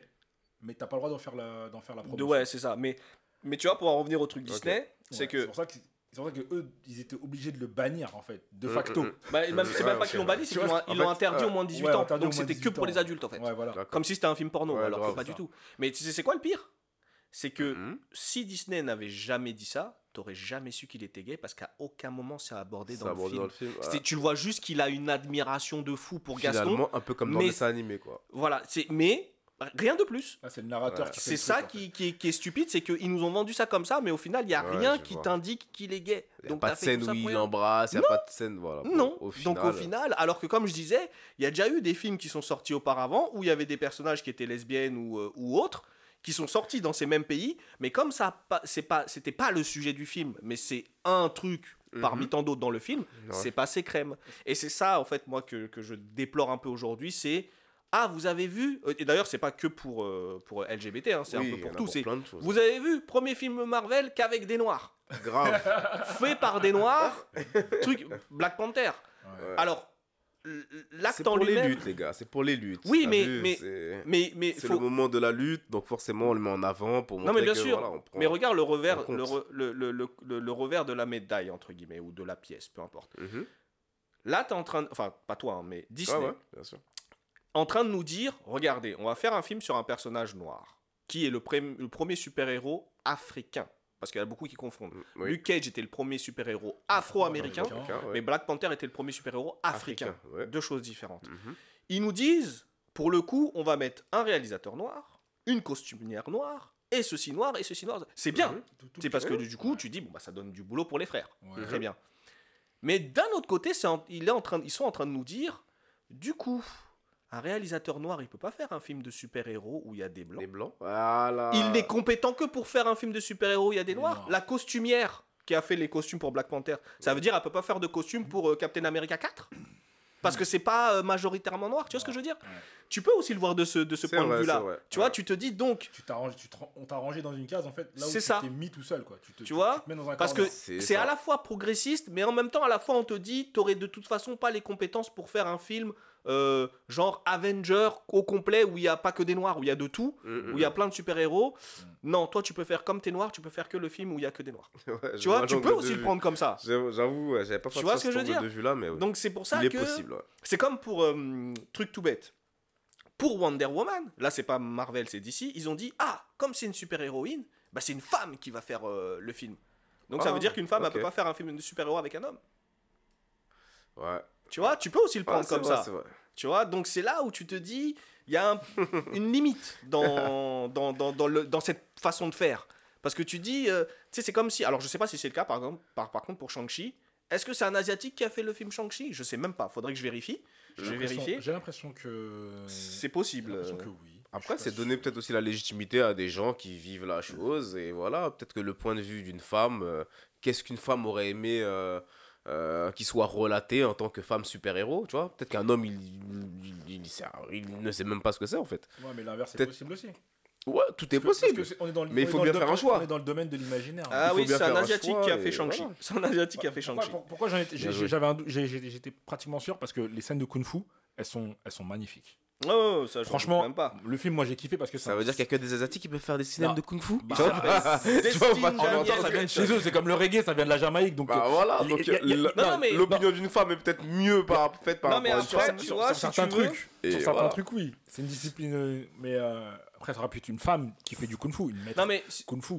mais tu n'as pas le droit d'en faire la, faire la promotion. Ouais, c'est ça. Mais, mais tu vois, pour en revenir au truc Disney, c'est que. C'est pour ça que c'est pour ça que eux, ils étaient obligés de le bannir en fait, de mm, facto. Mm, mm. Bah, c'est même pas qu'ils l'ont banni, c'est qu'ils l'ont interdit au moins de 18 ans. Donc c'était que pour les adultes en fait. voilà. Comme si c'était un film porno, alors que pas du tout. Mais tu sais, c'est quoi le pire? C'est que mm-hmm. si Disney n'avait jamais dit ça, t'aurais jamais su qu'il était gay parce qu'à aucun moment c'est abordé, dans, le film. Tu le vois juste qu'il a une admiration de fou pour Gaston. un peu comme dans le dessin animé quoi. Voilà, c'est mais rien de plus. Ah, c'est le narrateur qui C'est ça qui, qui, est, stupide, c'est qu'ils nous ont vendu ça comme ça, mais au final, il n'y a rien qui t'indique qu'il est gay. Il n'y a pas de scène où il l'embrasse, il n'y a pas de scène. Voilà, non, au donc au final, alors que comme je disais, il y a déjà eu des films qui sont sortis auparavant où il y avait des personnages qui étaient lesbiennes ou, euh, ou autres qui sont sortis dans ces mêmes pays, mais comme ça, c'est pas, c'était pas le sujet du film, mais c'est un truc parmi mhm. tant d'autres dans le film, c'est passé crème. Et c'est ça, en fait, moi, que, que je déplore un peu aujourd'hui, c'est ah, vous avez vu Et d'ailleurs, c'est pas que pour, euh, pour LGBT, hein, c'est un peu pour tout. C'est vous avez vu premier film Marvel qu'avec des noirs. Grave. Fait par des noirs. truc Black Panther. Alors, l'acte en lui-même. C'est pour les luttes, les gars. C'est pour les luttes. Oui, mais, mais, mais, mais, c'est le moment de la lutte, donc forcément on le met en avant pour montrer non, mais bien sûr. mais regarde le revers, le, le, le, le, revers de la médaille entre guillemets ou de la pièce, peu importe. Mhm. Là, tu es en train de... Enfin, pas toi, hein, mais Disney. bien sûr. En train de nous dire, regardez, on va faire un film sur un personnage noir, qui est le, le premier super-héros africain. Parce qu'il y a beaucoup qui confondent. Mm, Luke Cage était le premier super-héros afro-américain, mais Black Panther était le premier super-héros africain. Deux choses différentes. Mhm. Ils nous disent, pour le coup, on va mettre un réalisateur noir, une costumière noire, et ceci noir, et ceci noir. C'est bien. Mhm. C'est parce que du coup, tu dis, bon, bah, ça donne du boulot pour les frères. Très bien. Mais d'un autre côté, il est en train, ils sont en train de nous dire, du coup, un réalisateur noir, il peut pas faire un film de super-héros où il y a des blancs. Des blancs. Voilà. Il n'est compétent que pour faire un film de super-héros où il y a des noirs. La costumière qui a fait les costumes pour Black Panther, ça veut dire qu'elle peut pas faire de costume pour euh, Captain America 4 parce que c'est pas euh, majoritairement noir, tu vois ce que je veux dire? Tu peux aussi le voir de ce, de ce point de vue-là. Tu vois, tu te dis donc. Tu tu on t'a rangé dans une case en fait, là où tu t'es mis tout seul. Quoi. Tu, te, tu vois Parce que c'est à la fois progressiste, mais en même temps, à la fois, on te dit, t'aurais de toute façon pas les compétences pour faire un film euh, genre Avenger au complet où il n'y a pas que des noirs, où il y a de tout, mm, mm, où il y a mm. plein de super-héros. Non, toi tu peux faire comme t'es noir, tu peux faire que le film où il y a que des noirs. tu vois, tu peux aussi le prendre comme ça. J'avoue, j'avais pas tu vois ce que je veux dire de vue là, mais Donc c'est pour ça que c'est comme pour euh, truc tout bête. Pour Wonder Woman, là c'est pas Marvel, c'est DC, ils ont dit ah comme c'est une super héroïne, bah c'est une femme qui va faire euh, le film. Donc ça veut ah, dire qu'une femme elle peut pas faire un film de super héros avec un homme. Ouais. Tu vois, tu peux aussi le prendre comme ça. Tu vois, donc c'est là où tu te dis, il y a une limite dans, dans, dans, dans, le, dans cette façon de faire. Parce que tu dis, euh, tu sais, c'est comme si. Alors, je sais pas si c'est le cas, par exemple, par, par contre, pour Shang-Chi. Est-ce que c'est un Asiatique qui a fait le film Shang-Chi? Je sais même pas, faudrait que je vérifie. Je vais vérifier. J'ai l'impression que. C'est possible. J'ai l'impression que oui. Après, c'est donner peut-être aussi la légitimité à des gens qui vivent la chose. Et voilà, peut-être que le point de vue d'une femme, euh, qu'est-ce qu'une femme aurait aimé euh, euh, qui soit relaté en tant que femme super-héros, tu vois. Peut-être qu'un homme, il, il, il, ne sait même pas ce que c'est, en fait. Ouais, mais l'inverse est possible aussi. Ouais, tout est possible. mais il faut bien faire un choix. On est dans le domaine de l'imaginaire. Ah oui, c'est un asiatique qui a fait Shang-Chi. C'est un asiatique qui a fait Shang-Chi. Pourquoi, j'étais pratiquement sûr parce que les scènes de kung-fu, elles sont, elles sont magnifiques. Oh, ça, je Franchement, même pas. le film, moi j'ai kiffé parce que ça, veut dire qu'il y a que des Asiatiques qui peuvent faire des cinémas de kung fu. Bah, tu vois, ça vient de chez eux, c'est comme le reggae, ça vient de la Jamaïque. Donc, bah, voilà, l'opinion d'une femme est peut-être mieux par, faite par rapport à une femme. Sur certains trucs, sur certains trucs, oui. C'est une discipline, euh, mais euh, après, ça aurait pu être une femme qui fait du kung fu, une maître kung fu.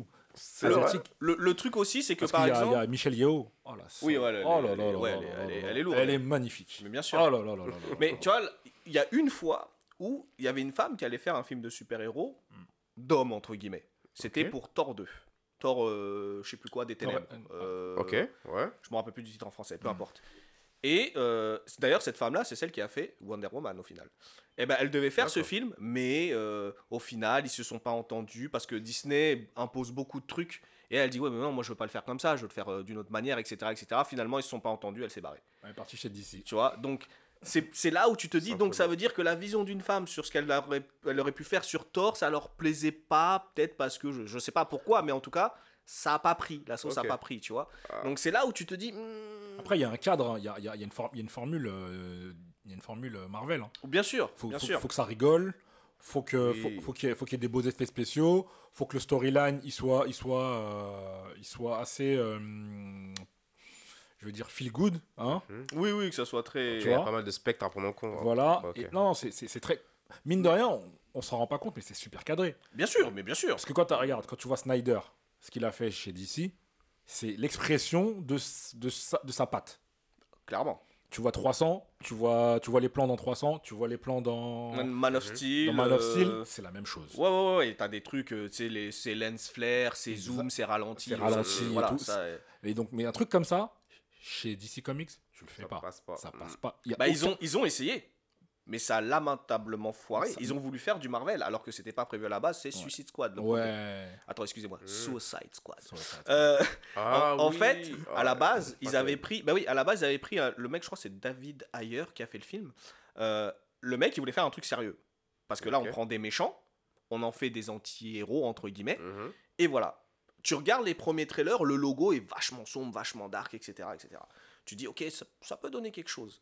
Le, le, truc aussi, c'est que par exemple. Il y a Michel Yeo. Oh là, oui, ouais, elle, oh là, là, elle, est, elle, est, lourde. Elle est magnifique. Mais bien sûr. Oh là là là là. Mais tu vois, il y a une fois où il y avait une femme qui allait faire un film de super-héros d'homme, entre guillemets. C'était pour Thor 2. Thor, euh, je sais plus quoi, des ténèbres. Euh, ok, ouais. Je me rappelle plus du titre en français, peu hmm. importe. Et euh, d'ailleurs, cette femme-là, c'est celle qui a fait Wonder Woman au final. Et eh ben, elle devait faire ce film, mais euh, au final, ils se sont pas entendus parce que Disney impose beaucoup de trucs. Et elle dit ouais, mais non, moi je veux pas le faire comme ça, je veux le faire d'une autre manière, etc., etc. Finalement, ils se sont pas entendus, elle s'est barrée. Elle est partie chez DC. Tu vois, donc c'est là où tu te dis, donc ça veut dire que la vision d'une femme sur ce qu'elle aurait, elle aurait pu faire sur Thor, ça leur plaisait pas, peut-être parce que je, je sais pas pourquoi, mais en tout cas, ça a pas pris, la sauce a pas pris, tu vois. Ah. Donc c'est là où tu te dis. Hmm. Après, il y a un cadre, il y, a, y, a y, a une formule, euh, il y a une formule euh, Marvel. Hein. Bien sûr, faut, bien faut, sûr. faut que ça rigole, faut que faut, faut qu'il y, ait des beaux effets spéciaux, faut que le storyline il soit il soit euh, il soit assez je veux dire feel good hein mhm. oui oui que ça soit très tu vois pas mal de spectres à prendre en compte hein. voilà non c'est très mine de rien on, on s'en rend pas compte mais c'est super cadré bien sûr mais bien sûr parce que quand tu regardes quand tu vois Snyder ce qu'il a fait chez DC c'est l'expression de, de, sa, de sa patte clairement tu vois 300, tu vois, tu vois les plans dans 300, tu vois les plans dans Man of Steel. Dans Man of Steel, euh, c'est la même chose. Ouais, ouais, ouais, t'as des trucs, euh, tu sais, c'est lens flare, c'est zoom, c'est ralenti. C'est ralenti et tout. Ça, et donc, mais un truc comme ça, chez DC Comics, tu le fais ça pas. Passe pas. Ça passe pas. bah, ils, ont, ils ont essayé. Mais ça a lamentablement foiré. Ils ont voulu faire du Marvel alors que c'était pas prévu à la base, c'est Suicide Squad. ouais. Attends, excusez-moi. Suicide Squad. Euh, ah en, fait, à la base, ils avaient pris. Bah oui, à la base, ils avaient pris. le mec, je crois, c'est David Ayer qui a fait le film. Euh, le mec, il voulait faire un truc sérieux. Parce que là, on prend des méchants, on en fait des anti-héros, entre guillemets. Mhm. Et voilà tu regardes les premiers trailers, le logo est vachement sombre, vachement dark, etc. etc. Tu dis, ok, ça, peut donner quelque chose.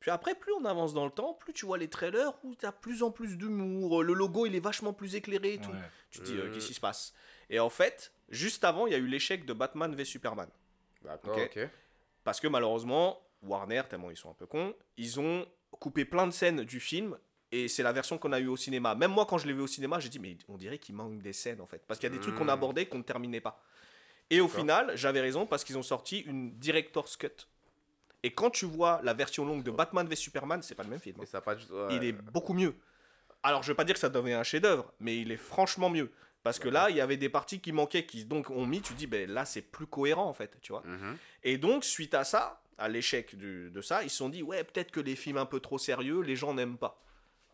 Puis après, plus on avance dans le temps, plus tu vois les trailers où tu as plus en plus d'humour. Le logo, il est vachement plus éclairé et tout. Ouais. Tu te dis, euh, Mhm. qu'est-ce qui se passe? Et en fait, juste avant, il y a eu l'échec de Batman v Superman. D'accord. Parce que malheureusement, Warner, tellement ils sont un peu cons, ils ont coupé plein de scènes du film. Et c'est la version qu'on a eue au cinéma. Même moi, quand je l'ai vu au cinéma, j'ai dit, mais on dirait qu'il manque des scènes en fait. Parce qu'il y a des trucs qu'on Mhm. abordait qu'on ne terminait pas. Et au final, j'avais raison parce qu'ils ont sorti une Director's Cut. Et quand tu vois la version longue de Batman v Superman, c'est pas le même film. hein. Ça pas. Il est beaucoup mieux. Alors, je veux pas dire que ça devient un chef-d'œuvre, mais il est franchement mieux. Parce que là, il y avait des parties qui manquaient, qui donc ont mis, tu dis, ben là, c'est plus cohérent en fait, tu vois. Mhm. Et donc, suite à ça, à l'échec de ça, ils se sont dit, ouais, peut-être que les films un peu trop sérieux, les gens n'aiment pas.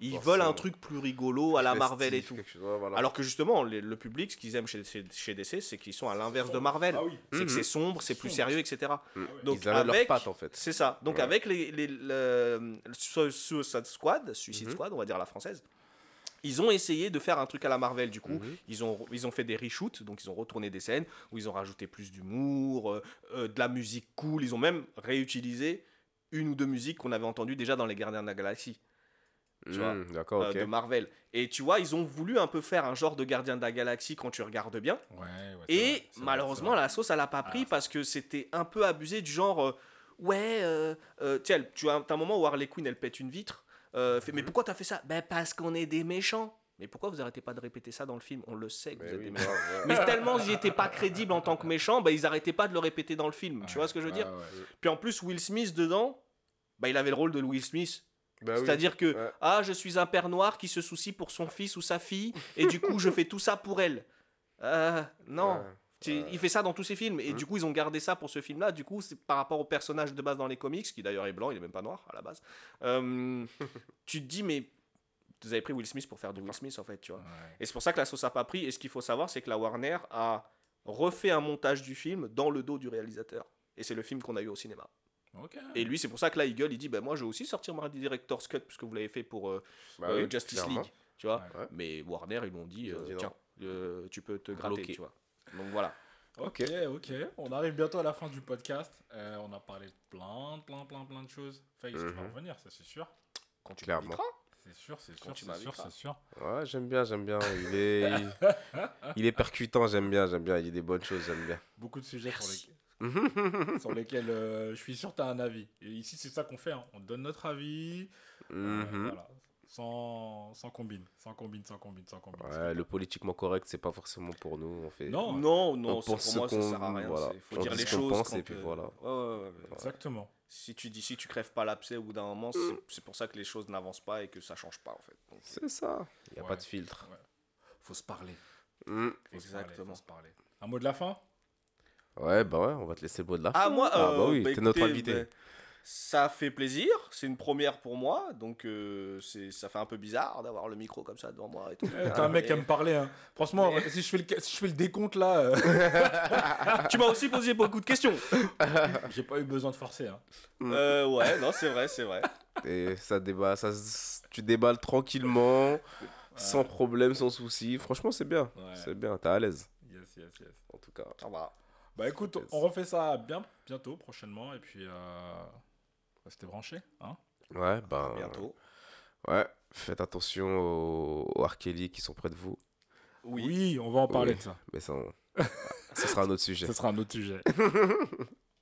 Ils Forcément. veulent un truc plus rigolo à la Marvel et tout. quelque chose, ouais, voilà. Alors que justement, les- le public, ce qu'ils aiment chez, chez, chez DC, c'est qu'ils sont à l'inverse de Marvel. Ah oui. C'est que Mhm. c'est sombre, c'est plus sérieux, etc. Mm. Donc Ils avaient avec, leurs pattes en fait. c'est ça. Donc Ouais. avec les, les- le, le Su- Suicide Squad, Suicide Mhm. Squad, on va dire la française, ils ont essayé de faire un truc à la Marvel. Du coup, Mhm. ils ont ils ont fait des reshoots, donc ils ont retourné des scènes où ils ont rajouté plus d'humour, euh, euh, de la musique cool. Ils ont même réutilisé une ou deux musiques qu'on avait entendues déjà dans les Gardiens de la Galaxie tu vois, Mm, euh, ok. de Marvel. Et tu vois, ils ont voulu un peu faire un genre de Gardiens de la Galaxie quand tu regardes bien. Ouais, ouais, c'est Et vrai, malheureusement, vrai. la sauce, elle a pas pris Ah. parce que c'était un peu abusé du genre, euh, ouais, euh, tiens, tu as, un moment où Harley Quinn, elle pète une vitre. fait, mais Mhm. pourquoi t'as fait ça? Ben parce qu'on est des méchants. Mais pourquoi vous arrêtez pas de répéter ça dans le film? On le sait que Mais vous êtes oui, des méchants. ouais. Mais tellement ils étaient pas crédibles en tant que méchants, bah, ils arrêtaient pas de le répéter dans le film. tu vois ce que je veux dire? ouais. Puis en plus, Will Smith dedans, bah, il avait le rôle de Will Smith. Bah oui. C'est-à-dire que, Ouais. ah, je suis un père noir qui se soucie pour son fils ou sa fille, et du coup, je fais tout ça pour elle. Euh, non. Ouais. Il fait ça dans tous ses films, et Mhm. du coup, ils ont gardé ça pour ce film-là. Du coup, c'est par rapport au personnage de base dans les comics, qui d'ailleurs est blanc, il est même pas noir à la base. Euh, tu te dis, mais vous avez pris Will Smith pour faire du Will Smith, en fait, tu vois. Ouais. Et c'est pour ça que la sauce a pas pris. Et ce qu'il faut savoir, c'est que la Warner a refait un montage du film dans le dos du réalisateur. Et c'est le film qu'on a eu au cinéma. Et lui, c'est pour ça que là, il gueule, il dit ben Moi, je vais aussi sortir ma Director's Cut, puisque vous l'avez fait pour euh, Bah euh, oui, Justice clairement. League. Tu vois Ouais. Mais Warner, ils m'ont dit, euh, dit. Tiens, euh, tu peux te gratter, Bloqué. tu vois. Donc voilà. Ok, ok. On arrive bientôt à la fin du podcast. Euh, on a parlé de plein, plein, plein, plein de choses. Face, tu vas Mhm. revenir, ça c'est sûr. Quand tu Clairement. C'est sûr, c'est sûr, c'est sûr, c'est sûr. Ouais, j'aime bien, j'aime bien. Il est, il, il est percutant, j'aime bien, j'aime bien. Il dit des bonnes choses, j'aime bien. Beaucoup de sujets sur Merci. lesquels, sur lesquels euh, je suis sûr que tu as un avis. Et ici, c'est ça qu'on fait. hein. On donne notre avis. euh, Mhm. voilà. Sans, sans combine. Sans combine, sans combine, sans combine. Ouais, le politiquement correct, c'est pas forcément pour nous. On fait. Non, Non, non, On c'est- pense pour moi, ça qu'on- sert à rien. voilà. Il faut On dire les choses. pense quand, et puis voilà. ouais, ouais, ouais, ouais. Exactement. Si tu dis, si tu crèves pas l'abcès au bout d'un moment, c'est- c'est pour ça que les choses n'avancent pas et que ça change pas, en fait. C'est ça. Il n'y a Ouais. pas de filtre. Faut se parler. Mm. Faut se parler, Exactement. faut se parler. Un mot de la fin? Ouais, bah ouais, on va te laisser le mot de la fin. Ah, moi, Ah, euh, bah oui, bah, t'es notre invité. bah, ça fait plaisir, c'est une première pour moi, donc euh, c'est ça fait un peu bizarre d'avoir le micro comme ça devant moi et tout. T'es un mec qui Mais- aime parler. Hein. Franchement, Mais- si, je fais le, si je fais le décompte là, euh, Tu m'as aussi posé beaucoup de questions. j'ai pas eu besoin de forcer. Hein. Euh, ouais, non, c'est vrai, c'est vrai. Et ça débat, ça, tu déballes tranquillement, sans problème, sans souci. Franchement, c'est bien. Ouais. C'est bien, t'es à l'aise. Yes, yes, yes. En tout cas. Ça va. Bah écoute, on refait ça bien, bientôt, prochainement. Et puis, euh... restez branchés. Hein Ouais, ben. Bientôt. Ouais, faites attention aux, aux qui sont près de vous. Oui. oui, on va en parler Oui. de ça. Mais ça, on- ça sera un autre sujet. Ce sera un autre sujet.